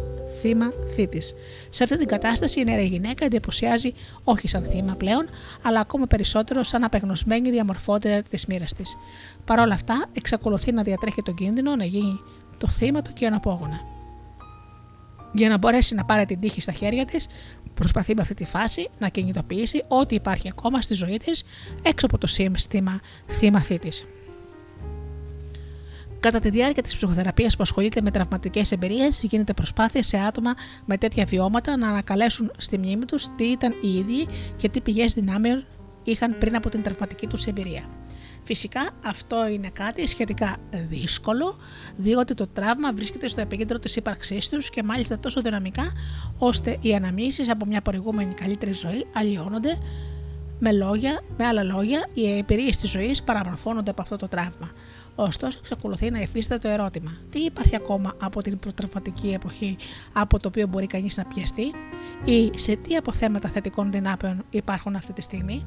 θύμα θήτης. Σε αυτή την κατάσταση η νέα γυναίκα εντυπωσιάζει όχι σαν θύμα πλέον, αλλά ακόμα περισσότερο σαν απεγνωσμένη διαμορφότητα της μοίρας της. Παρ' όλα αυτά, εξακολουθεί να διατρέχει τον κίνδυνο να γίνει το θύμα του και αναπόγωνα. Για να μπορέσει να πάρει την τύχη στα χέρια της, προσπαθεί με αυτή τη φάση να κινητοποιήσει ό,τι υπάρχει ακόμα στη ζωή της έξω από το σύστημα θύμα θήτης. Κατά τη διάρκεια της ψυχοθεραπείας που ασχολείται με τραυματικές εμπειρίες, γίνεται προσπάθεια σε άτομα με τέτοια βιώματα να ανακαλέσουν στη μνήμη τους τι ήταν οι ίδιοι και τι πηγές δυνάμεων είχαν πριν από την τραυματική τους εμπειρία. Φυσικά αυτό είναι κάτι σχετικά δύσκολο, διότι το τραύμα βρίσκεται στο επίκεντρο της ύπαρξής τους και μάλιστα τόσο δυναμικά, ώστε οι αναμνήσεις από μια προηγούμενη καλύτερη ζωή αλλοιώνονται με λόγια, με άλλα λόγια, οι εμπειρίες της ζωής παραμορφώνονται από αυτό το τραύμα. Ωστόσο, εξακολουθεί να υφίσταται το ερώτημα: Τι υπάρχει ακόμα από την προτραυματική εποχή από το οποίο μπορεί κανείς να πιαστεί, ή σε τι αποθέματα θετικών δυνάμεων υπάρχουν αυτή τη στιγμή;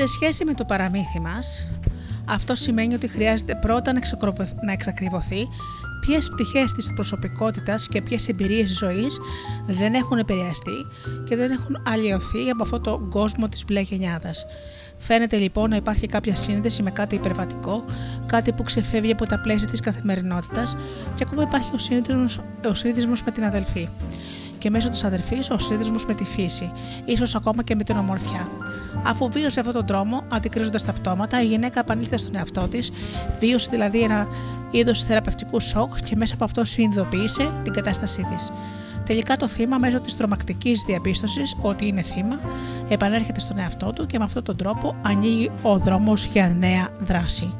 Σε σχέση με το παραμύθι μας, αυτό σημαίνει ότι χρειάζεται πρώτα να εξακριβωθεί ποιες πτυχές της προσωπικότητας και ποιες εμπειρίες ζωής δεν έχουν επηρεαστεί και δεν έχουν αλλοιωθεί από αυτόν τον κόσμο της μπλε γενιάδας. Φαίνεται λοιπόν να υπάρχει κάποια σύνδεση με κάτι υπερβατικό, κάτι που ξεφεύγει από τα πλαίσια της καθημερινότητας και ακόμα υπάρχει ο σύνδεσμο με την αδελφή και μέσω της αδερφή ο σύνδεσμος με τη φύση, ίσως ακόμα και με την ομορφιά. Αφού βίωσε αυτόν τον τρόμο, αντικρίζοντας τα πτώματα, η γυναίκα επανήλθε στον εαυτό της, βίωσε δηλαδή ένα είδος θεραπευτικού σοκ και μέσα από αυτό συνειδητοποίησε την κατάστασή της. Τελικά το θύμα μέσω της τρομακτικής διαπίστωσης ότι είναι θύμα επανέρχεται στον εαυτό του και με αυτόν τον τρόπο ανοίγει ο δρόμος για νέα δράση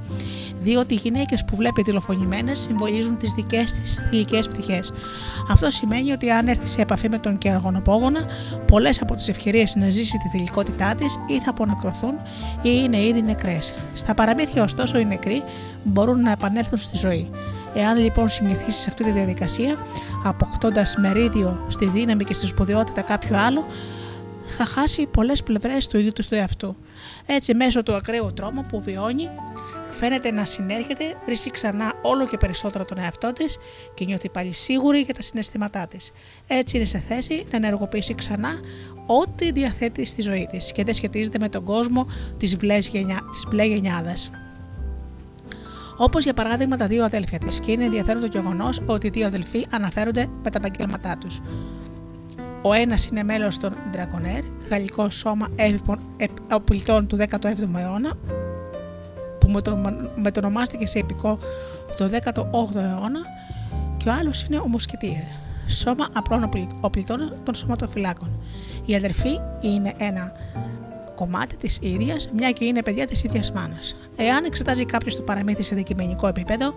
διότι οι γυναίκες που βλέπει τηλεφωνημένες συμβολίζουν τις δικές της θηλυκέ πτυχές. Αυτό σημαίνει ότι αν έρθει σε επαφή με τον κεραργονοπόγονα, πολλές από τις ευκαιρίες να ζήσει τη θηλυκότητά της ή θα απονακρωθούν ή είναι ήδη νεκρές. Στα παραμύθια, ωστόσο, οι νεκροί μπορούν να επανέλθουν στη ζωή. Εάν λοιπόν συνηθίσεις αυτή τη διαδικασία, αποκτώντας μερίδιο στη δύναμη και στη σπουδαιότητα κάποιου άλλου, θα χάσει πολλές πλευρές του ίδιου του εαυτού. Έτσι, μέσω του ακραίου τρόμου που βιώνει, φαίνεται να συνέρχεται, βρίσκει ξανά όλο και περισσότερο τον εαυτό της και νιώθει πάλι σίγουρη για τα συναισθήματά της. Έτσι είναι σε θέση να ενεργοποιήσει ξανά ό,τι διαθέτει στη ζωή της και δεν σχετίζεται με τον κόσμο της μπλε γενιάδας. Όπως για παράδειγμα τα δύο αδέλφια της, και είναι ενδιαφέρον το γεγονός ότι οι δύο αδελφοί αναφέρονται με τα επαγγέλματά τους. Ο ένας είναι μέλος των Dragonair, γαλλικό σώμα οπλιτών του 17ου αιώνα, που μετονομάστηκε σε επικό το 18ο αιώνα και ο άλλος είναι ο Μουσκετήρ, σώμα απλών οπλιτών των σωματοφυλάκων. Η αδερφή είναι ένα κομμάτι της ίδιας, μια και είναι παιδιά της ίδιας μάνας. Εάν εξετάζει κάποιος το παραμύθι σε δικημενικό επίπεδο,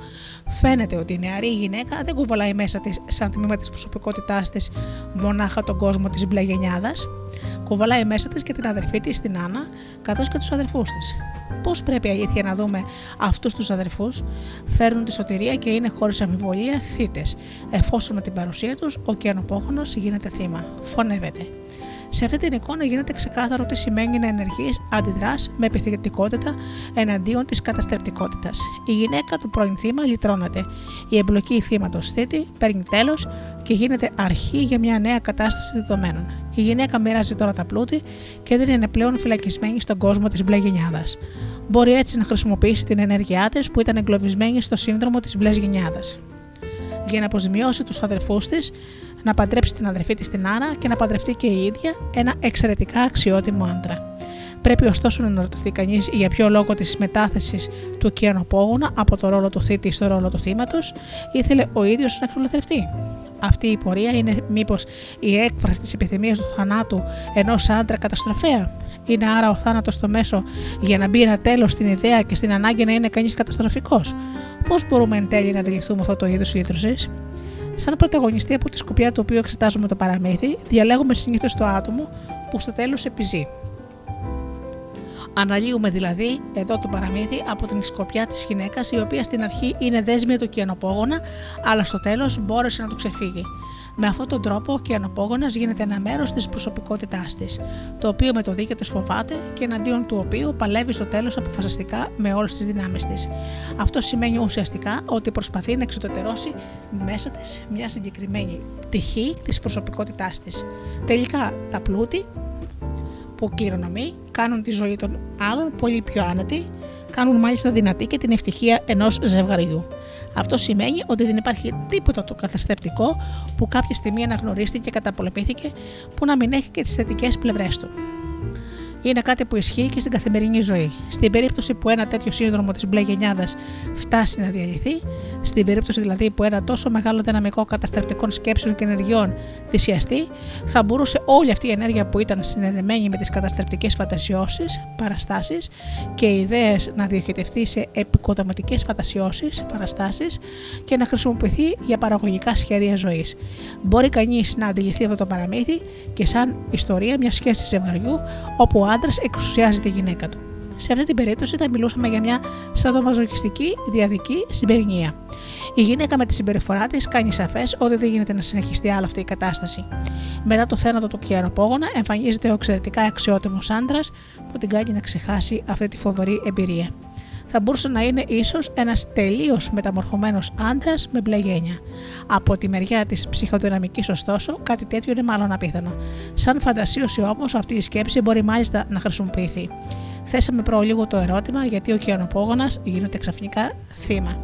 φαίνεται ότι η νεαρή γυναίκα δεν κουβαλάει μέσα της, σαν τμήμα της προσωπικότητάς της, μονάχα τον κόσμο της μπλε γενιάδας, κουβαλάει μέσα της και την αδερφή της, την Άννα, καθώς και τους αδερφούς της. Πώς πρέπει αλήθεια να δούμε αυτούς τους αδερφούς, φέρνουν τη σωτηρία και είναι χωρίς αμφιβολία θύτες, εφόσον με την παρουσία τους ο κενοπόχονο γίνεται θύμα. Φωνεύεται. Σε αυτή την εικόνα γίνεται ξεκάθαρο τι σημαίνει να ενεργείς αντιδράς με επιθετικότητα εναντίον της καταστρεπτικότητας. Η γυναίκα του πρώην θύμα λυτρώνεται. Η εμπλοκή θύματος θήτη παίρνει τέλος και γίνεται αρχή για μια νέα κατάσταση δεδομένων. Η γυναίκα μοιράζει τώρα τα πλούτη και δεν είναι πλέον φυλακισμένη στον κόσμο της μπλε γενιάδας. Μπορεί έτσι να χρησιμοποιήσει την ενέργειά της που ήταν εγκλωβισμένη στο σύνδρομο της μπλε γενιάδας. Για να αποζημιώσει τους αδερφούς της, να παντρέψει την αδερφή της την Άρα και να παντρευτεί και η ίδια ένα εξαιρετικά αξιότιμο άντρα. Πρέπει ωστόσο να αναρωτηθεί κανείς για ποιο λόγο της μετάθεσης του ωκεανοπόγωνα από το ρόλο του θήτη στο ρόλο του θύματος ήθελε ο ίδιος να εξολοθρευτεί. Αυτή η πορεία είναι μήπως η έκφραση της επιθυμίας του θανάτου ενός άντρα καταστροφέα; Είναι άρα ο θάνατος το μέσο για να μπει ένα τέλος στην ιδέα και στην ανάγκη να είναι κανείς καταστροφικός. Πώς μπορούμε εν τέλει να αντιληφθούμε αυτό το είδος λύτρωση. Σαν πρωταγωνιστή από τη σκοπιά του οποίου εξετάζουμε το παραμύθι, διαλέγουμε συνήθως το άτομο που στο τέλος επιζεί. Αναλύουμε δηλαδή εδώ το παραμύθι από την σκοπιά της γυναίκας, η οποία στην αρχή είναι δέσμια του κιανοπόγωνα, αλλά στο τέλος μπόρεσε να του ξεφύγει. Με αυτόν τον τρόπο ο κιανοπόγονα γίνεται ένα μέρος της προσωπικότητάς της, το οποίο με το δίκαιο της φοβάται και εναντίον του οποίου παλεύει στο τέλος αποφασιστικά με όλες τις δυνάμεις της. Αυτό σημαίνει ουσιαστικά ότι προσπαθεί να εξωτερώσει μέσα της μια συγκεκριμένη πτυχή της προσωπικότητάς της. Τελικά, τα πλούτη που κληρονομεί κάνουν τη ζωή των άλλων πολύ πιο άνετη, κάνουν μάλιστα δυνατή και την ευτυχία ενός ζευγαριού. Αυτό σημαίνει ότι δεν υπάρχει τίποτα το καθεστεπτικό που κάποια στιγμή αναγνωρίστηκε και καταπολεμήθηκε που να μην έχει και τις θετικές πλευρές του είναι κάτι που ισχύει και στην καθημερινή ζωή. Στην περίπτωση που ένα τέτοιο σύνδρομο της μπλε γενιάδας φτάσει να διαλυθεί, στην περίπτωση δηλαδή που ένα τόσο μεγάλο δυναμικό καταστρεπτικών σκέψεων και ενεργειών θυσιαστεί, θα μπορούσε όλη αυτή η ενέργεια που ήταν συνδεδεμένη με τις καταστρεπτικές φαντασιώσεις, παραστάσεις και ιδέες να διοχετευτεί σε επικοδοματικές φαντασιώσεις, παραστάσεις και να χρησιμοποιηθεί για παραγωγικά σχέδια ζωής. Μπορεί κανείς να αντιληφθεί αυτό το παραμύθι και σαν ιστορία μιας σχέσης ζευγαριού όπου άντρας εξουσιάζει τη γυναίκα του. Σε αυτή την περίπτωση θα μιλούσαμε για μια σαδομαζοχιστική διαδική συμπερινία. Η γυναίκα με τη συμπεριφορά της κάνει σαφές ότι δεν γίνεται να συνεχιστεί άλλο αυτή η κατάσταση. Μετά το θάνατο του Κιεροπόγονα εμφανίζεται ο εξαιρετικά αξιότιμος άντρας που την κάνει να ξεχάσει αυτή τη φοβερή εμπειρία. Θα μπορούσε να είναι ίσως ένας τελείως μεταμορφωμένος άντρας με μπλε γένια. Από τη μεριά της ψυχοδυναμικής, ωστόσο, κάτι τέτοιο είναι μάλλον απίθανο. Σαν φαντασίωση όμως, αυτή η σκέψη μπορεί μάλιστα να χρησιμοποιηθεί. Θέσαμε προλίγο το ερώτημα γιατί ο κιανοπόγονα γίνεται ξαφνικά θύμα.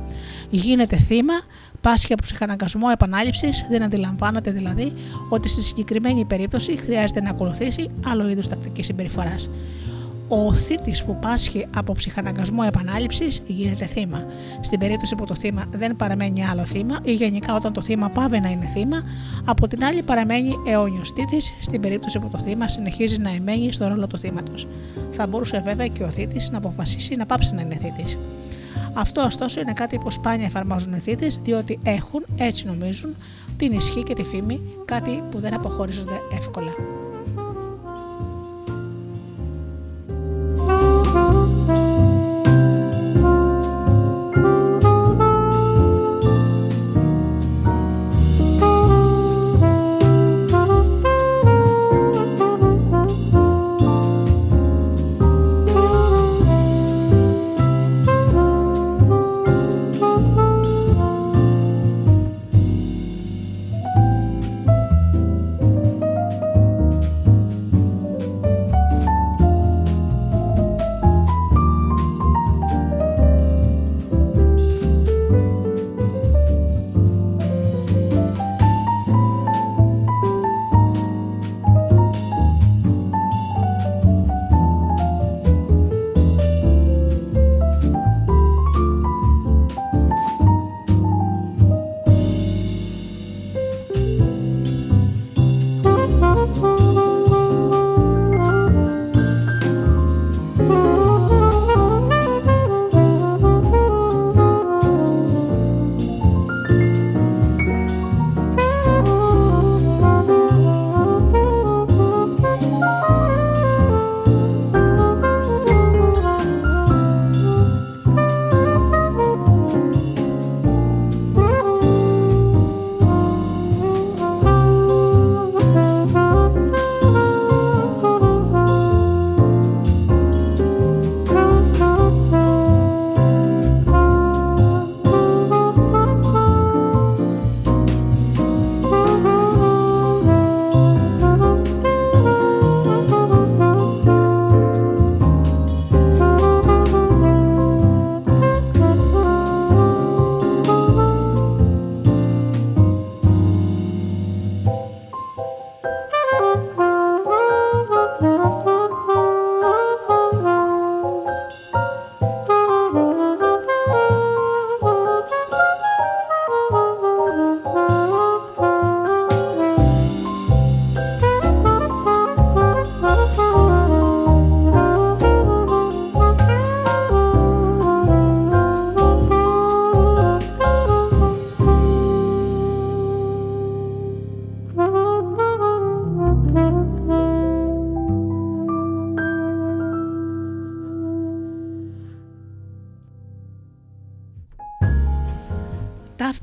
Γίνεται θύμα, πάσχει από ψυχαναγκασμό επανάληψης, δεν αντιλαμβάνεται δηλαδή ότι στη συγκεκριμένη περίπτωση χρειάζεται να ακολουθήσει άλλο είδους τακτική συμπεριφοράς. Ο θήτης που πάσχει από ψυχαναγκασμό επανάληψης γίνεται θύμα. Στην περίπτωση που το θύμα δεν παραμένει άλλο θύμα ή γενικά όταν το θύμα πάβει να είναι θύμα, από την άλλη παραμένει αιώνιος θήτης στην περίπτωση που το θύμα συνεχίζει να εμένει στο ρόλο του θύματος. Θα μπορούσε βέβαια και ο θήτης να αποφασίσει να πάψει να είναι θήτης. Αυτό ωστόσο είναι κάτι που σπάνια εφαρμόζουν οι θήτες διότι έχουν, έτσι νομίζουν, την ισχύ και τη φήμη, κάτι που δεν αποχωρίζονται εύκολα.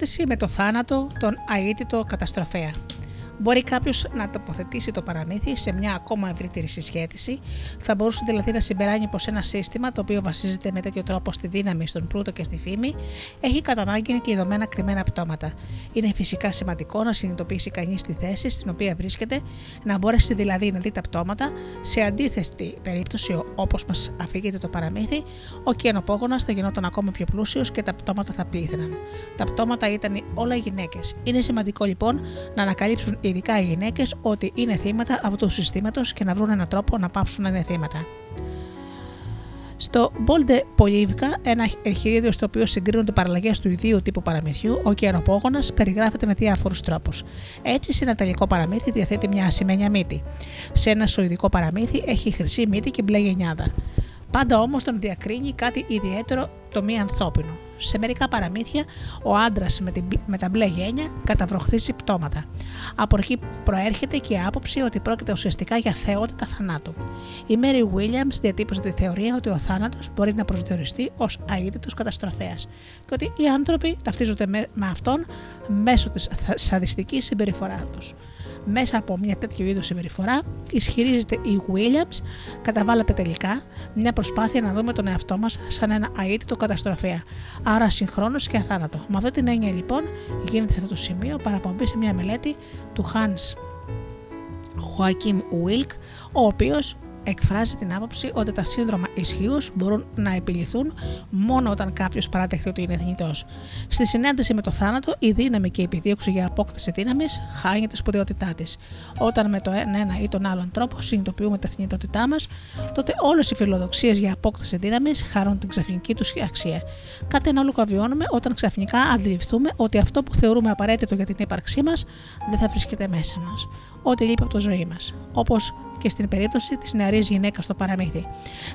Ταύτιση με το θάνατο, τον αίτητο καταστροφέα. Μπορεί κάποιος να τοποθετήσει το παραμύθι σε μια ακόμα ευρύτερη συσχέτιση, θα μπορούσε δηλαδή να συμπεράνει πως ένα σύστημα το οποίο βασίζεται με τέτοιο τρόπο στη δύναμη, στον πλούτο και στη φήμη, έχει κατά ανάγκη κλειδωμένα κρυμμένα πτώματα. Είναι φυσικά σημαντικό να συνειδητοποιήσει κανείς τη θέση στην οποία βρίσκεται, να μπορέσει δηλαδή να δει τα πτώματα, σε αντίθετη περίπτωση όπως μας αφήγεται το παραμύθι, ο κενοπόγονα θα γινόταν ακόμα πιο πλούσιος και τα πτώματα θα πλήθυναν. Τα πτώματα ήταν όλα γυναίκες. Είναι σημαντικό λοιπόν να ανακαλύψουν ειδικά οι γυναίκες, ότι είναι θύματα αυτού του συστήματος και να βρουν έναν τρόπο να πάψουν να είναι θύματα. Στο Μπόλντε Πολίβκα, ένα εγχειρίδιο στο οποίο συγκρίνονται παραλλαγές του ιδίου τύπου παραμυθιού, ο καιροπόγονας περιγράφεται με διάφορους τρόπους. Έτσι, σε ένα τελικό παραμύθι διαθέτει μια ασημένια μύτη. Σε ένα σοειδικό παραμύθι έχει χρυσή μύτη και μπλε γενιάδα. Πάντα όμως τον διακρίνει κάτι ιδιαίτερο το μη ανθρώπινο. Σε μερικά παραμύθια, ο άντρας με, με τα μπλε γένια καταβροχθίζει πτώματα. Από εκεί προέρχεται και η άποψη ότι πρόκειται ουσιαστικά για θεότητα θανάτου. Η Μέρι Williams διατύπωσε τη θεωρία ότι ο θάνατος μπορεί να προσδιοριστεί ως αίτητος καταστροφέας και ότι οι άνθρωποι ταυτίζονται με, με αυτόν μέσω της σαδιστικής συμπεριφοράς τους μέσα από μια τέτοιου είδους συμπεριφορά, ισχυρίζεται η Williams, καταβάλλεται τελικά μια προσπάθεια να δούμε τον εαυτό μας σαν ένα αίτητο καταστροφέα, άρα συγχρόνως και αθάνατο. Με αυτή την έννοια λοιπόν γίνεται σε αυτό το σημείο παραπομπή σε μια μελέτη του Hans Joachim Wilk, ο οποίος εκφράζει την άποψη ότι τα σύνδρομα ισχύως μπορούν να επιληθούν μόνο όταν κάποιος παραδεχτεί ότι είναι θνητός. Στη συνάντηση με το θάνατο, η δύναμη και η επιδίωξη για απόκτηση δύναμης χάνει τη σπουδαιότητά της. Όταν με το ένα ή τον άλλον τρόπο συνειδητοποιούμε τη θνητότητά μας, τότε όλες οι φιλοδοξίες για απόκτηση δύναμης χάνουν την ξαφνική τους αξία. Κάτι ανάλογο βιώνουμε όταν ξαφνικά αντιληφθούμε ότι αυτό που θεωρούμε απαραίτητο για την ύπαρξή μας δεν θα βρίσκεται μέσα μας. Ό,τι λείπει από το ζωή μας. Όπως και στην περίπτωση της νεαρής γυναίκας στο παραμύθι.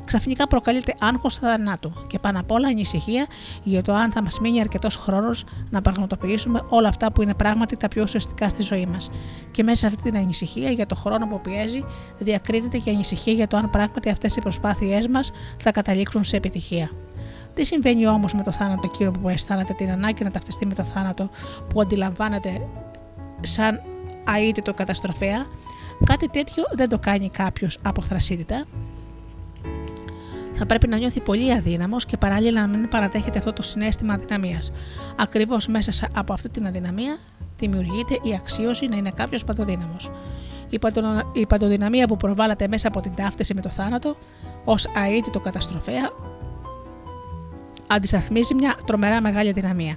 Ξαφνικά προκαλείται άγχος θανάτου και πάνω απ' όλα ανησυχία για το αν θα μας μείνει αρκετός χρόνος να πραγματοποιήσουμε όλα αυτά που είναι πράγματι τα πιο ουσιαστικά στη ζωή μας. Και μέσα σε αυτή την ανησυχία για το χρόνο που πιέζει, διακρίνεται και ανησυχία για το αν πράγματι αυτές οι προσπάθειές μας θα καταλήξουν σε επιτυχία. Τι συμβαίνει όμως με το θάνατο εκείνο που αισθάνεται την ανάγκη να ταυτιστεί με το θάνατο που αντιλαμβάνεται σαν αίτητο καταστροφέα, Κάτι τέτοιο δεν το κάνει κάποιος αποθρασίτητα. Θα πρέπει να νιώθει πολύ αδύναμος και παράλληλα να μην παραδέχεται αυτό το συνέστημα αδυναμίας. Ακριβώς μέσα από αυτή την αδυναμία δημιουργείται η αξίωση να είναι κάποιος παντοδύναμος. Η παντοδυναμία που προβάλλεται μέσα από την ταύτιση με το θάνατο ως αίτητο καταστροφέα αντισταθμίζει μια τρομερά μεγάλη δυναμία.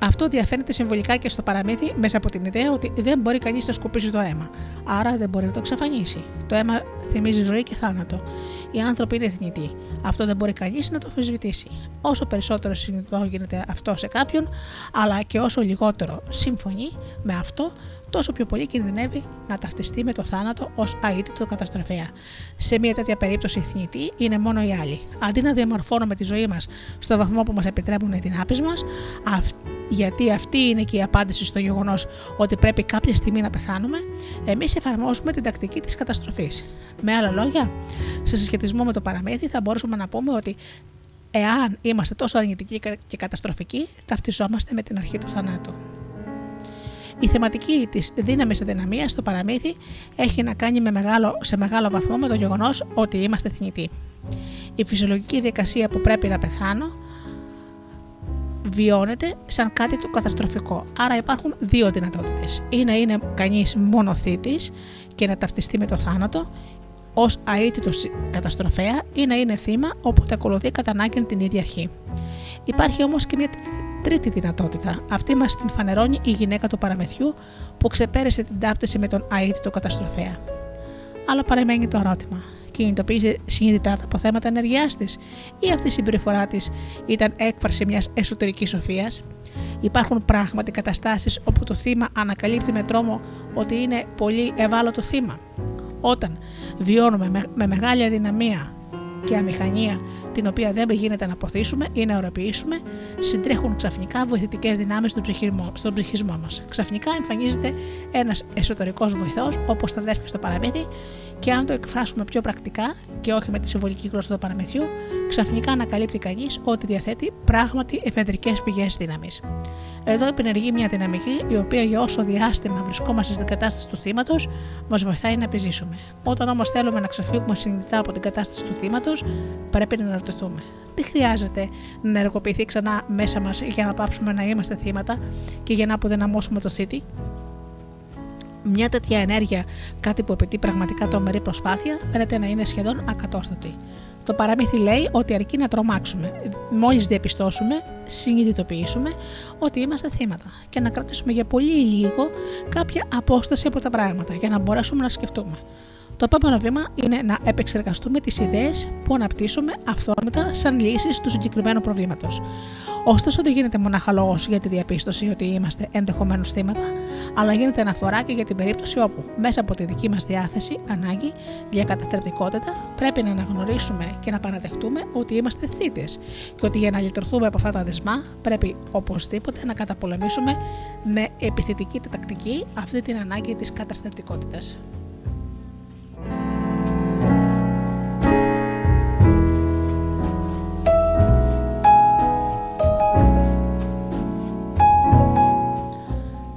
Αυτό διαφαίνεται συμβολικά και στο παραμύθι μέσα από την ιδέα ότι δεν μπορεί κανείς να σκουπίσει το αίμα. Άρα δεν μπορεί να το εξαφανίσει. Το αίμα θυμίζει ζωή και θάνατο. Οι άνθρωποι είναι θνητοί. Αυτό δεν μπορεί κανείς να το αμφισβητήσει. Όσο περισσότερο συνειδητό γίνεται αυτό σε κάποιον, αλλά και όσο λιγότερο συμφωνεί με αυτό, τόσο πιο πολύ κινδυνεύει να ταυτιστεί με το θάνατο ως αίτητο καταστροφέα. Σε μια τέτοια περίπτωση θνητή είναι μόνο οι άλλοι. Αντί να διαμορφώνουμε τη ζωή μας στο βαθμό που μας επιτρέπουν οι δυνάμεις μας, γιατί αυτή είναι και η απάντηση στο γεγονός ότι πρέπει κάποια στιγμή να πεθάνουμε, εμείς εφαρμόζουμε την τακτική της καταστροφής. Με άλλα λόγια, σε συσχετισμό με το παραμύθι, θα μπορούσαμε να πούμε ότι εάν είμαστε τόσο αρνητικοί και καταστροφικοί, ταυτιζόμαστε με την αρχή του θανάτου. Η θεματική της δύναμης αδυναμίας στο παραμύθι έχει να κάνει με μεγάλο, σε μεγάλο βαθμό με το γεγονός ότι είμαστε θνητοί. Η φυσιολογική διαδικασία που πρέπει να πεθάνω βιώνεται σαν κάτι το καταστροφικό. Άρα υπάρχουν δύο δυνατότητες. Ή να είναι κανείς μόνο θήτης και να ταυτιστεί με το θάνατο ως αίτητος καταστροφέα ή να είναι θύμα όποτε ακολουθεί κατά ανάγκη την ίδια αρχή. Υπάρχει όμως και μια τρίτη δυνατότητα. Αυτή μας την φανερώνει η γυναίκα του παραμεθιού που ξεπέρασε την ταύτιση με τον αίτητο καταστροφέα. Αλλά παραμένει το ερώτημα κινητοποίησε συνειδητά τα αποθέματα ενεργειά της, ή αυτή η συμπεριφορά της ήταν έκφραση μιας εσωτερικής σοφίας; Υπάρχουν πράγματι καταστάσεις όπου το θύμα ανακαλύπτει με τρόμο ότι είναι πολύ ευάλωτο θύμα; Όταν βιώνουμε με μεγάλη αδυναμία και αμηχανία την οποία δεν γίνεται να αποθήσουμε ή να οροποιήσουμε, συντρέχουν ξαφνικά βοηθητικές δυνάμεις στον ψυχισμό, στον ψυχισμό μας. Ξαφνικά εμφανίζεται ένας εσωτερικός βοηθός, όπως τα αδέρφια στο παραμύθι, και αν το εκφράσουμε πιο πρακτικά και όχι με τη συμβολική γλώσσα του παραμυθιού, ξαφνικά ανακαλύπτει κανείς ότι διαθέτει πράγματι εφεδρικές πηγές δύναμης. Εδώ επενεργεί μια δυναμική η οποία για όσο διάστημα βρισκόμαστε στην κατάσταση του θύματος, μας βοηθάει να επιζήσουμε. Όταν όμως θέλουμε να ξεφύγουμε συνειδητά από την κατάσταση του θύματος, πρέπει να αναρωτηθούμε. Τι χρειάζεται να ενεργοποιηθεί ξανά μέσα μας για να πάψουμε να είμαστε θύματα και για να αποδυναμώσουμε το θήτη; Μια τέτοια ενέργεια, κάτι που απαιτεί πραγματικά τρομερή προσπάθεια, φαίνεται να είναι σχεδόν ακατόρθωτη. Το παραμύθι λέει ότι αρκεί να τρομάξουμε, μόλις διαπιστώσουμε, συνειδητοποιήσουμε ότι είμαστε θύματα και να κρατήσουμε για πολύ λίγο κάποια απόσταση από τα πράγματα για να μπορέσουμε να σκεφτούμε. Το επόμενο βήμα είναι να επεξεργαστούμε τις ιδέες που αναπτύσσουμε αυθόρμητα σαν λύσεις του συγκεκριμένου προβλήματος. Ωστόσο, δεν γίνεται μονάχα λόγος για τη διαπίστωση ότι είμαστε ενδεχομένως θύματα, αλλά γίνεται αναφορά και για την περίπτωση όπου, μέσα από τη δική μας διάθεση, ανάγκη για καταστρεπτικότητα, πρέπει να αναγνωρίσουμε και να παραδεχτούμε ότι είμαστε θύτες και ότι για να λυτρωθούμε από αυτά τα δεσμά, πρέπει οπωσδήποτε να καταπολεμήσουμε με επιθετική τακτική αυτή την ανάγκη της καταστρεπτικότητας.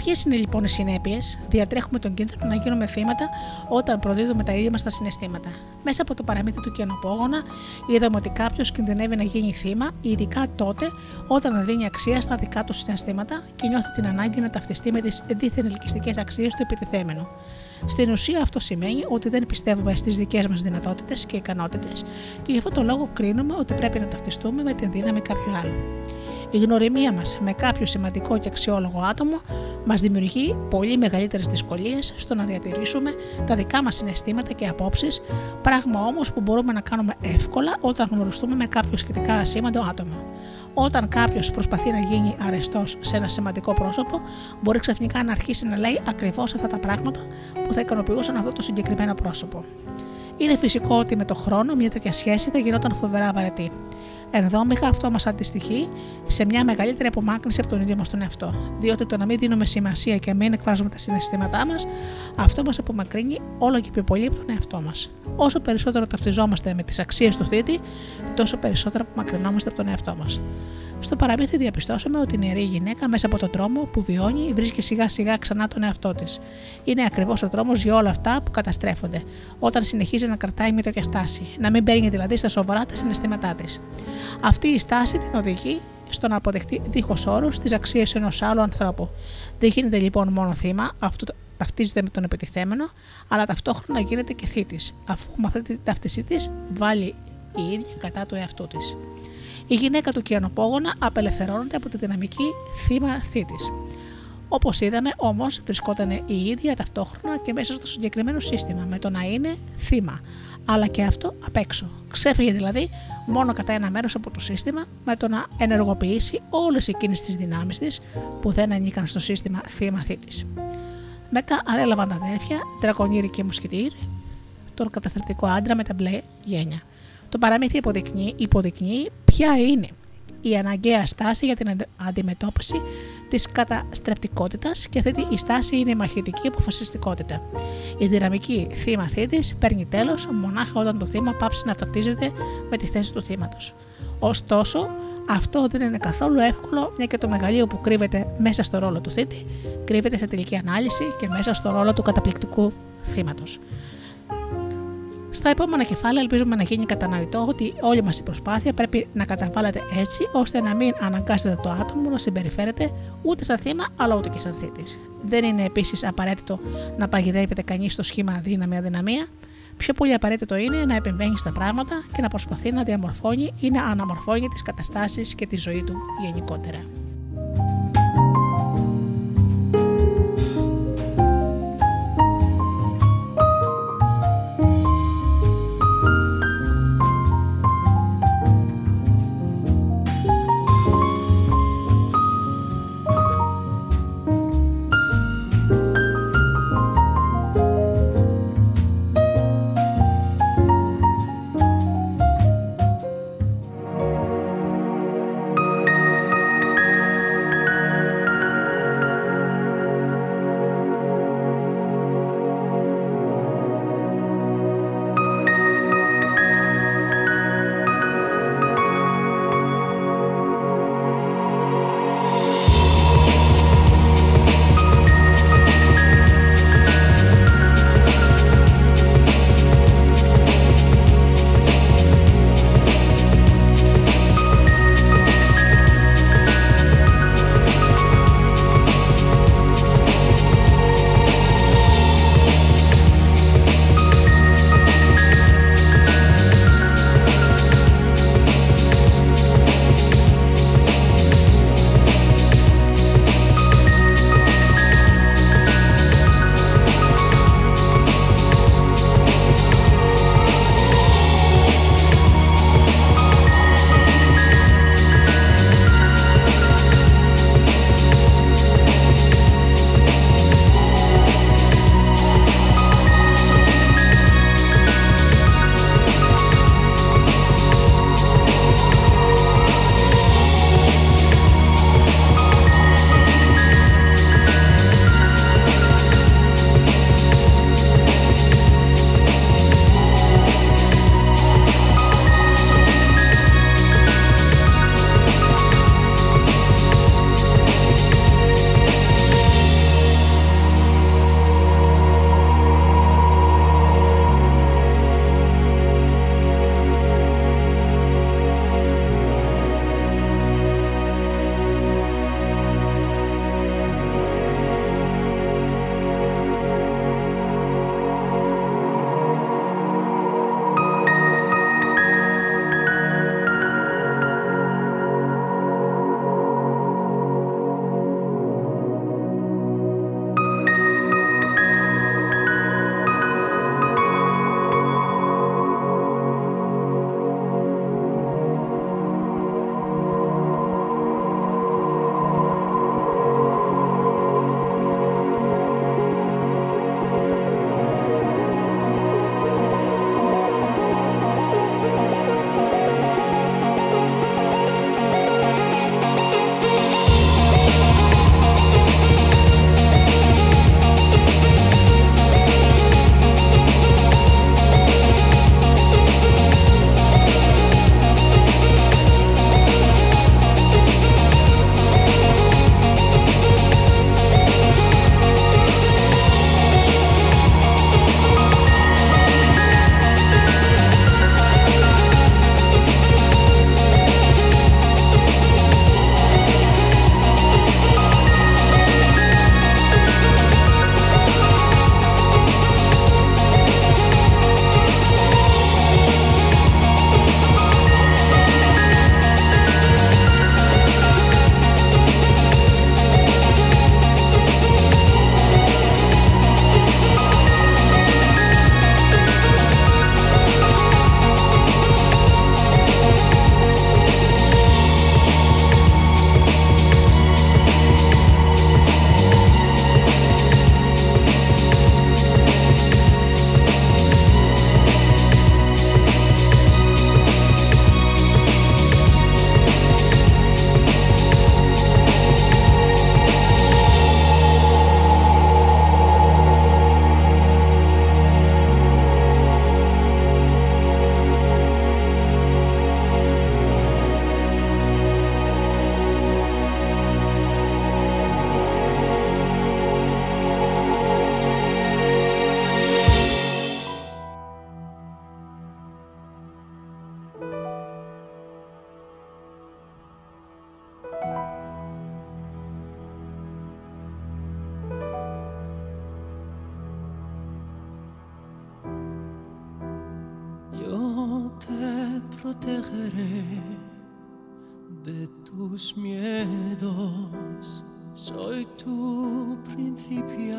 Ποιες είναι λοιπόν οι συνέπειες, διατρέχουμε τον κίνδυνο να γίνουμε θύματα όταν προδίδουμε τα ίδια μας τα συναισθήματα. Μέσα από το παραμύθι του κενοπόγωνα, είδαμε ότι κάποιος κινδυνεύει να γίνει θύμα, ειδικά τότε όταν δεν δίνει αξία στα δικά του συναισθήματα και νιώθει την ανάγκη να ταυτιστεί με τις δίθεν ελκυστικές αξίες του επιτεθέμενου. Στην ουσία αυτό σημαίνει ότι δεν πιστεύουμε στις δικές μας δυνατότητες και ικανότητες και γι' αυτό το λόγο κρίνουμε ότι πρέπει να ταυτιστούμε με την δύναμη κάποιου άλλου. Η γνωριμία μας με κάποιο σημαντικό και αξιόλογο άτομο μας δημιουργεί πολύ μεγαλύτερες δυσκολίες στο να διατηρήσουμε τα δικά μας συναισθήματα και απόψεις, πράγμα όμως που μπορούμε να κάνουμε εύκολα όταν γνωριστούμε με κάποιο σχετικά ασήμαντο άτομο. Όταν κάποιος προσπαθεί να γίνει αρεστός σε ένα σημαντικό πρόσωπο, μπορεί ξαφνικά να αρχίσει να λέει ακριβώς αυτά τα πράγματα που θα ικανοποιούσαν αυτό το συγκεκριμένο πρόσωπο. Είναι φυσικό ότι με το χρόνο μια τέτοια σχέση θα γινόταν φοβερά βαρετή. Ενδόμηχα αυτό μας αντιστοιχεί σε μια μεγαλύτερη απομάκρυνση από τον ίδιο μας τον εαυτό. Διότι το να μην δίνουμε σημασία και να μην εκφράζουμε τα συναισθήματά μας, αυτό μας απομακρύνει όλο και πιο πολύ από τον εαυτό μας. Όσο περισσότερο ταυτιζόμαστε με τις αξίες του θήτη, τόσο περισσότερο απομακρυνόμαστε από τον εαυτό μας. Στο παραμύθι διαπιστώσαμε ότι η νεαρή γυναίκα μέσα από τον τρόμο που βιώνει βρίσκει σιγά σιγά ξανά τον εαυτό της. Είναι ακριβώς ο τρόμος για όλα αυτά που καταστρέφονται, όταν συνεχίζει να κρατάει μια τέτοια στάση, να μην παίρνει δηλαδή στα σοβαρά τα συναισθήματά της. Αυτή η στάση την οδηγεί στο να αποδεχτεί δίχως όρους τις αξίες ενός άλλου ανθρώπου. Δεν γίνεται λοιπόν μόνο θύμα, αυτού ταυτίζεται με τον επιτιθέμενο, αλλά ταυτόχρονα γίνεται και θήτης, αφού με αυτή τη ταύτισή της βάλει η ίδια κατά του εαυτού της η γυναίκα του Κιανοπόγωνα απελευθερώνεται από τη δυναμική θύμα θήτη. Όπως είδαμε, όμως, βρισκόταν η ίδια ταυτόχρονα και μέσα στο συγκεκριμένο σύστημα, με το να είναι θύμα, αλλά και αυτό απ' έξω. Ξέφυγε δηλαδή μόνο κατά ένα μέρος από το σύστημα, με το να ενεργοποιήσει όλες εκείνες τις δυνάμεις της που δεν ανήκαν στο σύστημα θύμα θήτη. Μετά ανέλαβαν τα αδέρφια, Τρακονίρη και Μουσκητήρ, τον καταστρεπτικό άντρα με τα μπλε γένια. Το παραμύθι υποδεικνύει, υποδεικνύει ποια είναι η αναγκαία στάση για την αντιμετώπιση της καταστρεπτικότητας και αυτή η στάση είναι η μαχητική αποφασιστικότητα. Η δυναμική θύμα θήτη παίρνει τέλος μονάχα όταν το θύμα πάψει να ταυτίζεται με τη θέση του θύματος. Ωστόσο, αυτό δεν είναι καθόλου εύκολο, μια και το μεγαλείο που κρύβεται μέσα στο ρόλο του θήτη κρύβεται σε τελική ανάλυση και μέσα στο ρόλο του καταπληκτικού θύματος. Στα επόμενα κεφάλαια ελπίζουμε να γίνει κατανοητό ότι όλη μας η προσπάθεια πρέπει να καταβάλλεται έτσι ώστε να μην αναγκάσετε το άτομο να συμπεριφέρεται ούτε σαν θύμα αλλά ούτε και σαν θήτης. Δεν είναι επίσης απαραίτητο να παγιδεύεται κανείς στο σχήμα δύναμη-αδυναμία. Πιο πολύ απαραίτητο είναι να επεμβαίνει στα πράγματα και να προσπαθεί να διαμορφώνει ή να αναμορφώνει τις καταστάσεις και τη ζωή του γενικότερα.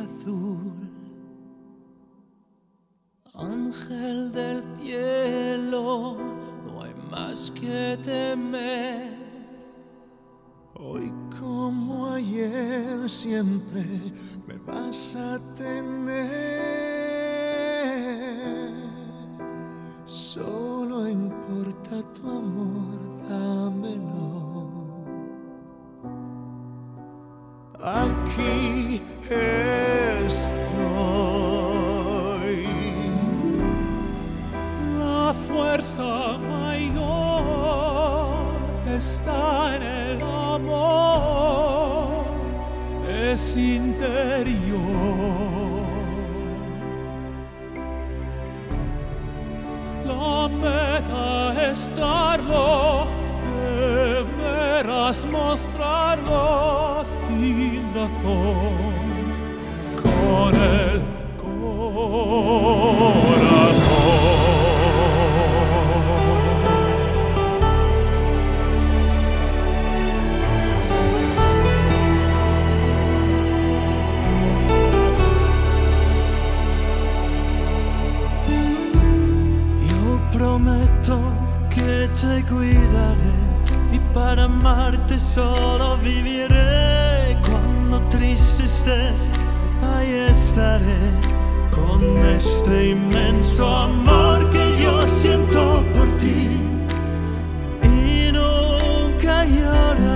Azul, ángel del cielo, no hay más que temer. Hoy como ayer siempre me vas a tener. Solo importa tu amor, dámelo. Aquí. Es interior. La meta es darlo, deberás mostrarlo sin razón, con solo viviré. Cuando triste estés, ahí estaré con este inmenso amor que yo siento por ti. Y nunca llorarás,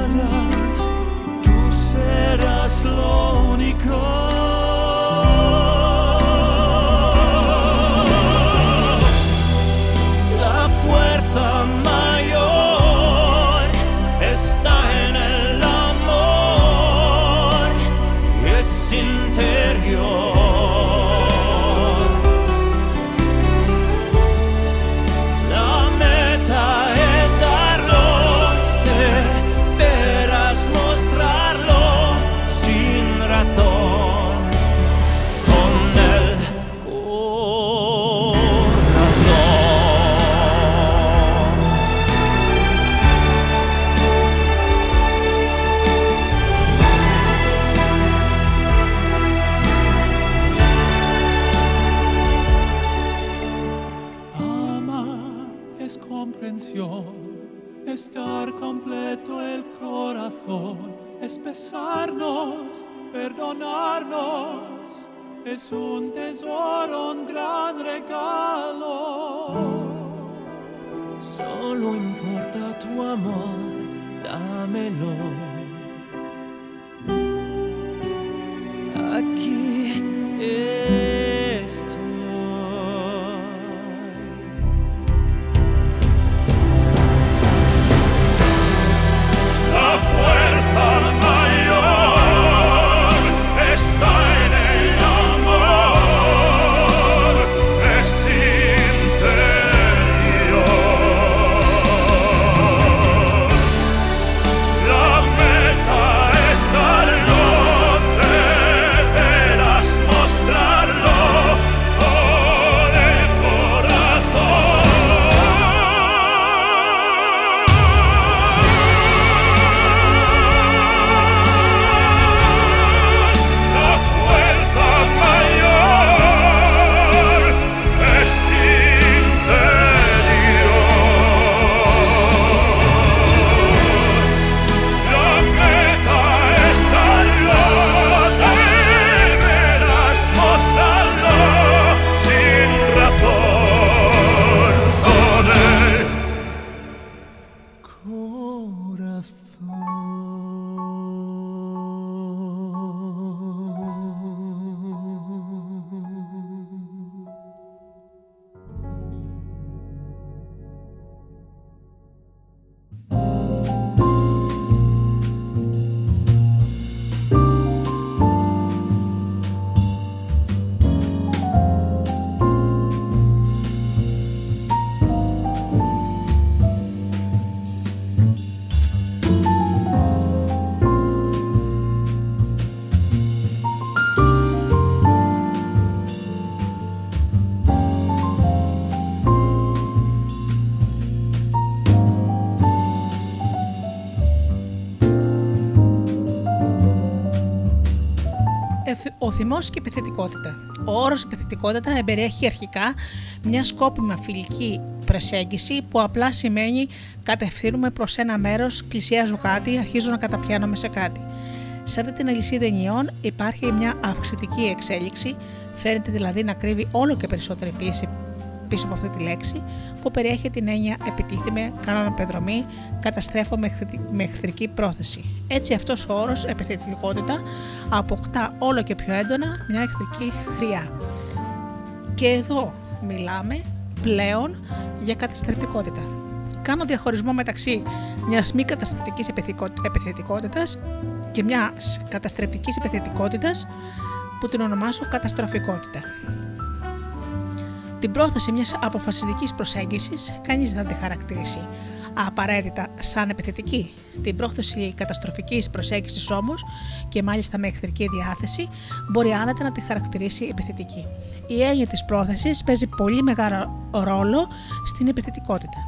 θυμός και η επιθετικότητα. Ο όρος επιθετικότητα εμπεριέχει αρχικά μια σκόπιμα φιλική προσέγγιση που απλά σημαίνει κατευθύνουμε προς ένα μέρος, πλησιάζω κάτι, αρχίζω να καταπιάνομαι σε κάτι. Σε αυτή την αλυσίδα ενιών υπάρχει μια αυξητική εξέλιξη, φαίνεται δηλαδή να κρύβει όλο και περισσότερη πίεση πίσω από αυτή τη λέξη, που περιέχει την έννοια επιτίθεμαι, κάνω πεδρομή, καταστρέφω με εχθρική πρόθεση. Έτσι αυτός ο όρος επιθετικότητα αποκτά όλο και πιο έντονα μια εχθρική χρειά. Και εδώ μιλάμε πλέον για καταστρεπτικότητα. Κάνω διαχωρισμό μεταξύ μιας μη καταστρεπτικής επιθετικότητας και μιας καταστρεπτικής επιθετικότητας που την ονομάζω καταστροφικότητα. Την πρόθεση μιας αποφασιστικής προσέγγισης κανείς δεν θα τη χαρακτηρίσει απαραίτητα σαν επιθετική. Την πρόθεση καταστροφικής προσέγγισης όμως και μάλιστα με εχθρική διάθεση μπορεί άνετα να τη χαρακτηρίσει επιθετική. Η έννοια της πρόθεσης παίζει πολύ μεγάλο ρόλο στην επιθετικότητα.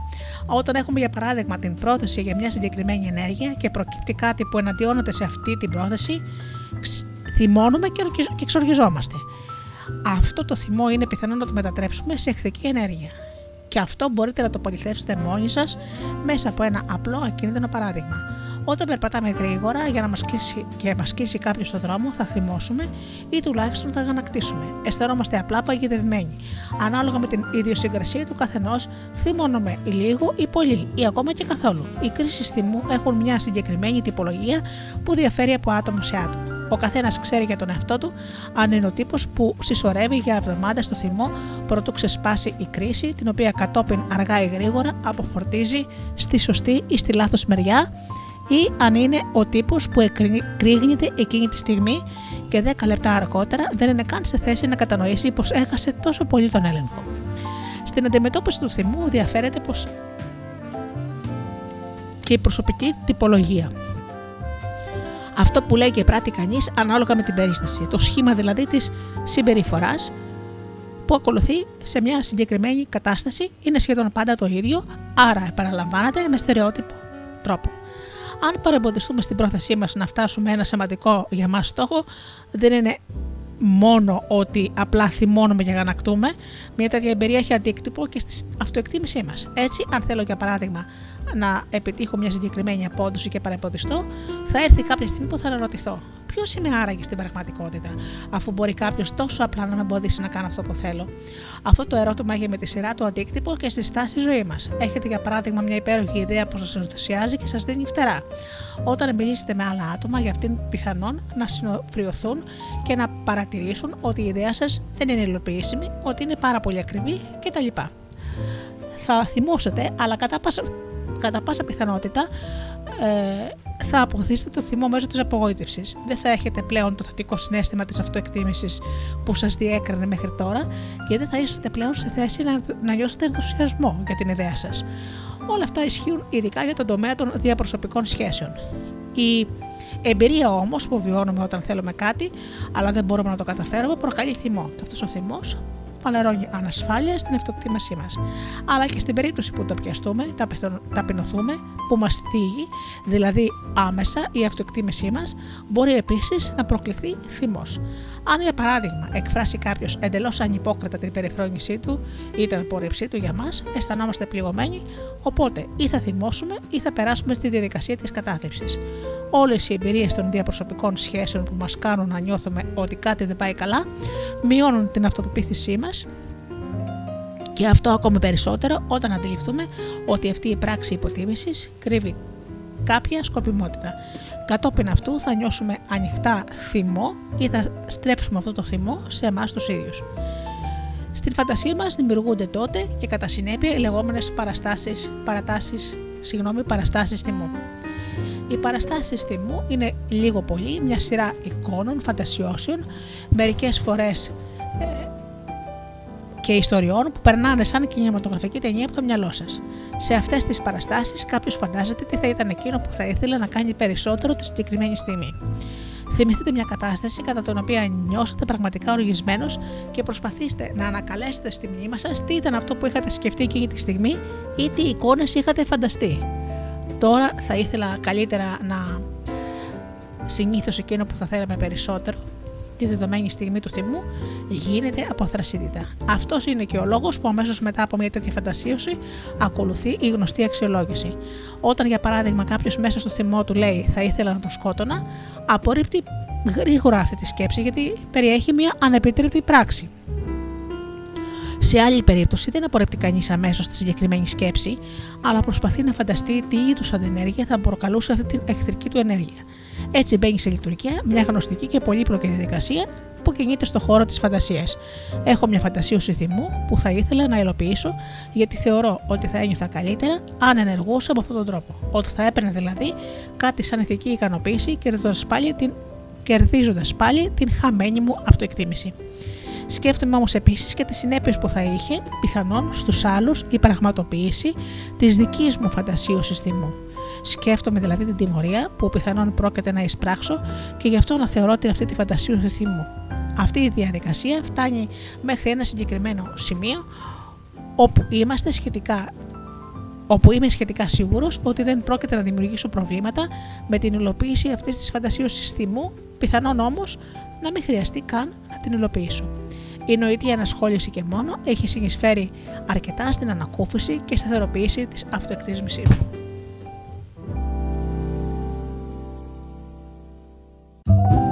Όταν έχουμε για παράδειγμα την πρόθεση για μια συγκεκριμένη ενέργεια και προκύπτει κάτι που εναντιώνεται σε αυτή την πρόθεση, θυμώνουμε και εξοργιζόμαστε αυτό το θυμό είναι πιθανό να το μετατρέψουμε σε εχθρική ενέργεια. Και αυτό μπορείτε να το πολυθέψετε μόνοι σας μέσα από ένα απλό ακίνδυνο παράδειγμα. Όταν περπατάμε γρήγορα για να μας κλείσει και μας κλείσει κάποιος στον δρόμο, θα θυμώσουμε ή τουλάχιστον θα γανακτήσουμε. Αισθανόμαστε απλά παγιδευμένοι. Ανάλογα με την ιδιοσυγκρασία του καθενός, θυμώνουμε λίγο ή πολύ ή ακόμα και καθόλου. Οι κρίσεις θυμού έχουν μια συγκεκριμένη τυπολογία που διαφέρει από άτομο σε άτομο. Ο καθένας ξέρει για τον εαυτό του αν είναι ο τύπος που συσσωρεύει για εβδομάδες το θυμό πρωτού ξεσπάσει η κρίση, την οποία κατόπιν αργά ή γρήγορα αποφορτίζει στη σωστή ή στη λάθος μεριά ή αν είναι ο τύπος που εκρήγνεται εκείνη τη στιγμή και 10 λεπτά αργότερα δεν είναι καν σε θέση να κατανοήσει πως έχασε τόσο πολύ τον έλεγχο. Στην αντιμετώπιση του θυμού διαφέρεται πως και η προσωπική τυπολογία. Αυτό που λέει και πράττει κανείς ανάλογα με την περίσταση. Το σχήμα δηλαδή της συμπεριφοράς που ακολουθεί σε μια συγκεκριμένη κατάσταση είναι σχεδόν πάντα το ίδιο, άρα επαναλαμβάνεται με στερεότυπο τρόπο. Αν παρεμποδιστούμε στην πρόθεσή μας να φτάσουμε ένα σημαντικό για μας στόχο, δεν είναι μόνο ότι απλά θυμώνουμε για να ανακτούμε, μια τέτοια εμπειρία έχει αντίκτυπο και στη αυτοεκτίμησή μας. Έτσι, αν θέλω για παράδειγμα να επιτύχω μια συγκεκριμένη απόδοση και παρεμποδιστώ, θα έρθει κάποια στιγμή που θα αναρωτηθώ ποιος είμαι άραγε στην πραγματικότητα, αφού μπορεί κάποιος τόσο απλά να με εμποδίσει να κάνω αυτό που θέλω. Αυτό το ερώτημα έχει με τη σειρά του αντίκτυπο και στη στάση ζωή μας. Έχετε για παράδειγμα μια υπέροχη ιδέα που σας ενθουσιάζει και σας δίνει φτερά. Όταν μιλήσετε με άλλα άτομα, για αυτήν πιθανόν να συνοφριωθούν και να παρατηρήσουν ότι η ιδέα σας δεν είναι υλοποιήσιμη, ότι είναι πάρα πολύ ακριβή κτλ. Θα θυμώσετε, αλλά κατά πάσα, κατά πάσα πιθανότητα ε, θα αποθήσετε το θυμό μέσω της απογοήτευσης. Δεν θα έχετε πλέον το θετικό συνέστημα της αυτοεκτίμησης που σας διέκρανε μέχρι τώρα, γιατί θα είστε πλέον σε θέση να, να νιώσετε ενθουσιασμό για την ιδέα σας. Όλα αυτά ισχύουν ειδικά για τον τομέα των διαπροσωπικών σχέσεων. Η εμπειρία όμως που βιώνουμε όταν θέλουμε κάτι, αλλά δεν μπορούμε να το καταφέρουμε, προκαλεί θυμό. Αυτός ο θυμός φανερώνει ανασφάλεια στην αυτοκτήμασή μας. Αλλά και στην περίπτωση που το πιαστούμε, ταπεινωθούμε, που μας θίγει, δηλαδή άμεσα η αυτοκτήμησή μας, μπορεί επίσης να προκληθεί θυμός. Αν για παράδειγμα εκφράσει κάποιος εντελώς ανυπόκριτα την περιφρόνησή του ή την απορρίψή του για μας, αισθανόμαστε πληγωμένοι, οπότε ή θα θυμώσουμε ή θα περάσουμε στη διαδικασία της κατάθλιψη. Όλες οι εμπειρίες των διαπροσωπικών σχέσεων που μας κάνουν να νιώθουμε ότι κάτι δεν πάει καλά, μειώνουν την αυτοπεποίθησή μας και αυτό ακόμη περισσότερο όταν αντιληφθούμε ότι αυτή η πράξη υποτίμησης κρύβει κάποια σκοπιμότητα. Κατόπιν αυτού θα νιώσουμε ανοιχτά θυμό ή θα στρέψουμε αυτό το θυμό σε εμάς τους ίδιους. Στην φαντασία μας δημιουργούνται τότε και κατά συνέπεια οι λεγόμενες παραστάσεις, παρατάσεις, συγγνώμη, παραστάσεις θυμού. Οι παραστάσεις θυμού είναι λίγο πολύ μια σειρά εικόνων, φαντασιώσεων, μερικές φορές ε, και ιστοριών που περνάνε σαν κινηματογραφική ταινία από το μυαλό σας. Σε αυτές τις παραστάσεις, κάποιος φαντάζεται τι θα ήταν εκείνο που θα ήθελε να κάνει περισσότερο τη συγκεκριμένη στιγμή. Θυμηθείτε μια κατάσταση κατά την οποία νιώσατε πραγματικά οργισμένος και προσπαθήστε να ανακαλέσετε στη μνήμα σας τι ήταν αυτό που είχατε σκεφτεί εκείνη τη στιγμή ή τι εικόνες είχατε φανταστεί. Τώρα θα ήθελα καλύτερα να συνήθω εκείνο που θα θέλαμε περισσότερο τη δεδομένη στιγμή του θυμού γίνεται αποθρασίτητα. Αυτός είναι και ο λόγος που αμέσως μετά από μια τέτοια φαντασίωση ακολουθεί η γνωστή αξιολόγηση. Όταν, για παράδειγμα, κάποιος μέσα στο θυμό του λέει Θα ήθελα να τον σκότωνα, απορρίπτει γρήγορα αυτή τη σκέψη γιατί περιέχει μια ανεπίτρεπτη πράξη. Σε άλλη περίπτωση δεν απορρίπτει κανείς αμέσως τη συγκεκριμένη σκέψη, αλλά προσπαθεί να φανταστεί τι είδους αντενέργεια θα προκαλούσε αυτή την εχθρική του ενέργεια. Έτσι μπαίνει σε λειτουργία μια γνωστική και πολύπλοκη διαδικασία που κινείται στο χώρο της φαντασίας. Έχω μια φαντασίωση θυμού που θα ήθελα να υλοποιήσω γιατί θεωρώ ότι θα ένιωθα καλύτερα αν ενεργούσα με αυτόν τον τρόπο. Ότι θα έπαιρνε δηλαδή κάτι σαν ηθική ικανοποίηση κερδίζοντας πάλι την, κερδίζοντας πάλι την χαμένη μου αυτοεκτίμηση. Σκέφτομαι όμως επίσης και τις συνέπειες που θα είχε πιθανόν στους άλλους η πραγματοποίηση της δικής μου φαντασίωση θυμού. Σκέφτομαι δηλαδή την τιμωρία που πιθανόν πρόκειται να εισπράξω και γι' αυτό να θεωρώ την αυτή τη φαντασίωση θυμού. Αυτή η διαδικασία φτάνει μέχρι ένα συγκεκριμένο σημείο όπου είμαστε σχετικά όπου είμαι σχετικά σίγουρος ότι δεν πρόκειται να δημιουργήσω προβλήματα με την υλοποίηση αυτής της φαντασίωση θυμού, πιθανόν όμως να μην χρειαστεί καν να την υλοποιήσω. Η νοητή ανασχόληση και μόνο έχει συνεισφέρει αρκετά στην ανακούφιση και σταθεροποίηση της αυτοεκτίμησής μου. Thank you.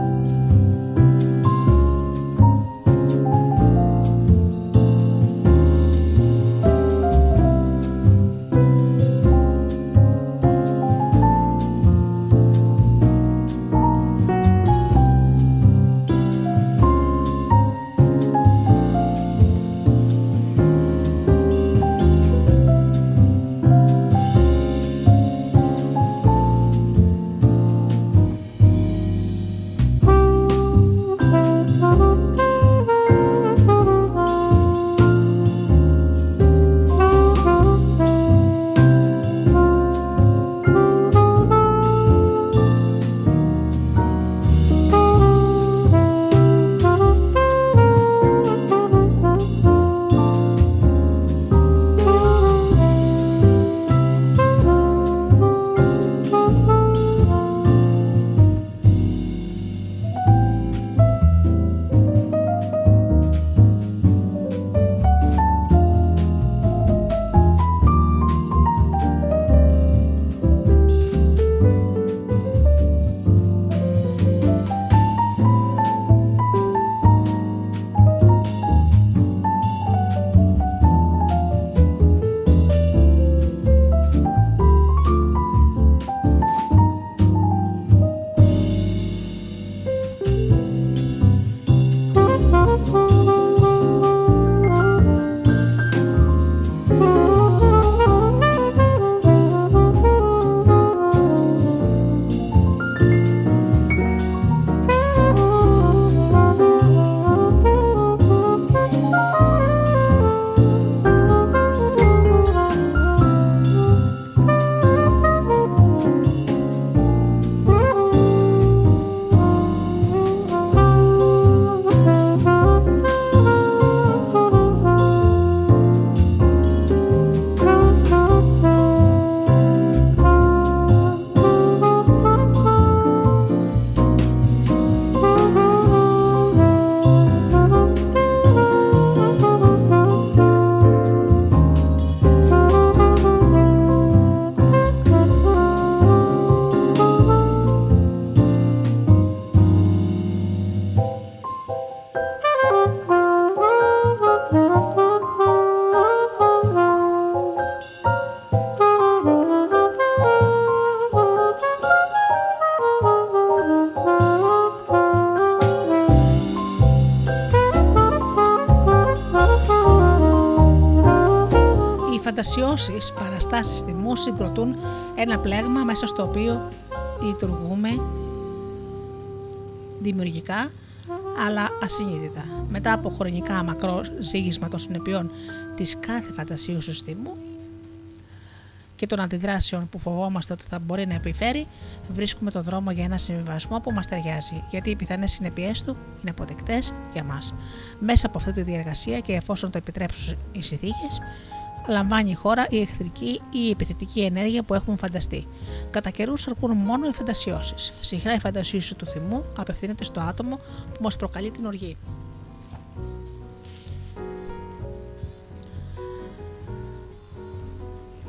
Φαντασιώσει παραστάσεις θυμού συγκροτούν ένα πλέγμα μέσα στο οποίο λειτουργούμε δημιουργικά αλλά ασυνείδητα. Μετά από χρονικά μακρό ζήγισμα των συνεπειών της κάθε φαντασίωσης θυμού και των αντιδράσεων που φοβόμαστε ότι θα μπορεί να επιφέρει, βρίσκουμε τον δρόμο για ένα συμβιβασμό που μας ταιριάζει, γιατί οι πιθανές συνεπειές του είναι αποδεκτές για μας. Μέσα από αυτή τη διεργασία και εφόσον το επιτρέψουν οι συνθήκες, λαμβάνει η χώρα η εχθρική ή η επιθετική ενέργεια που έχουμε φανταστεί. Κατά καιρούς αρκούν μόνο οι φαντασιώσεις. Συχνά η φαντασίωση του θυμού απευθύνεται στο άτομο που μας προκαλεί την οργή.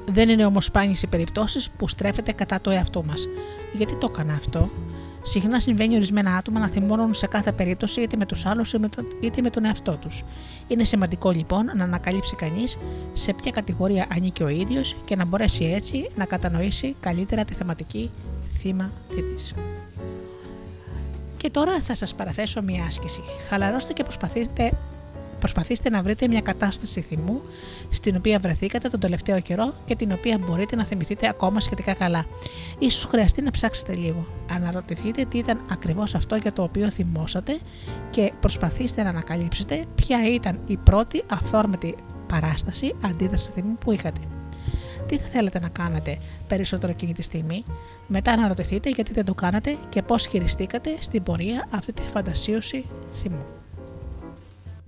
Δεν είναι όμως σπάνιες οι περιπτώσεις που στρέφεται κατά το εαυτό μας. Γιατί το έκανα αυτό, Συχνά συμβαίνει ορισμένα άτομα να θυμώνουν σε κάθε περίπτωση είτε με τους άλλους είτε με τον εαυτό τους. Είναι σημαντικό λοιπόν να ανακαλύψει κανείς σε ποια κατηγορία ανήκει ο ίδιος και να μπορέσει έτσι να κατανοήσει καλύτερα τη θεματική θύμα τη. Και τώρα θα σας παραθέσω μια άσκηση. Χαλαρώστε και προσπαθήστε Προσπαθήστε να βρείτε μια κατάσταση θυμού στην οποία βρεθήκατε τον τελευταίο καιρό και την οποία μπορείτε να θυμηθείτε ακόμα σχετικά καλά. Ίσως χρειαστεί να ψάξετε λίγο. Αναρωτηθείτε τι ήταν ακριβώς αυτό για το οποίο θυμόσατε και προσπαθήστε να ανακαλύψετε ποια ήταν η πρώτη αυθόρμητη παράσταση αντίδραση θυμού που είχατε. Τι θα θέλετε να κάνετε περισσότερο εκείνη τη στιγμή, μετά αναρωτηθείτε γιατί δεν το κάνατε και πώς χειριστήκατε στην πορεία αυτή τη φαντασίωση θυμού.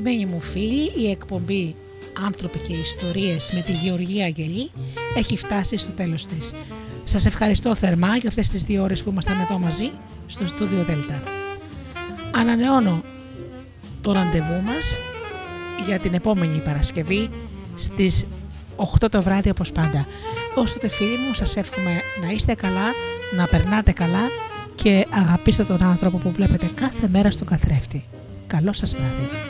αγαπημένοι μου φίλοι, η εκπομπή «Άνθρωποι και Ιστορίες» με τη Γεωργία Αγγελή έχει φτάσει στο τέλος της. Σας ευχαριστώ θερμά για αυτές τις δύο ώρες που ήμασταν εδώ μαζί στο στούντιο Δέλτα. Ανανεώνω το ραντεβού μας για την επόμενη Παρασκευή στις 8 το βράδυ όπως πάντα. Ωστότε φίλοι μου σας εύχομαι να είστε καλά, να περνάτε καλά και αγαπήστε τον άνθρωπο που βλέπετε κάθε μέρα στο καθρέφτη. Καλό σας βράδυ.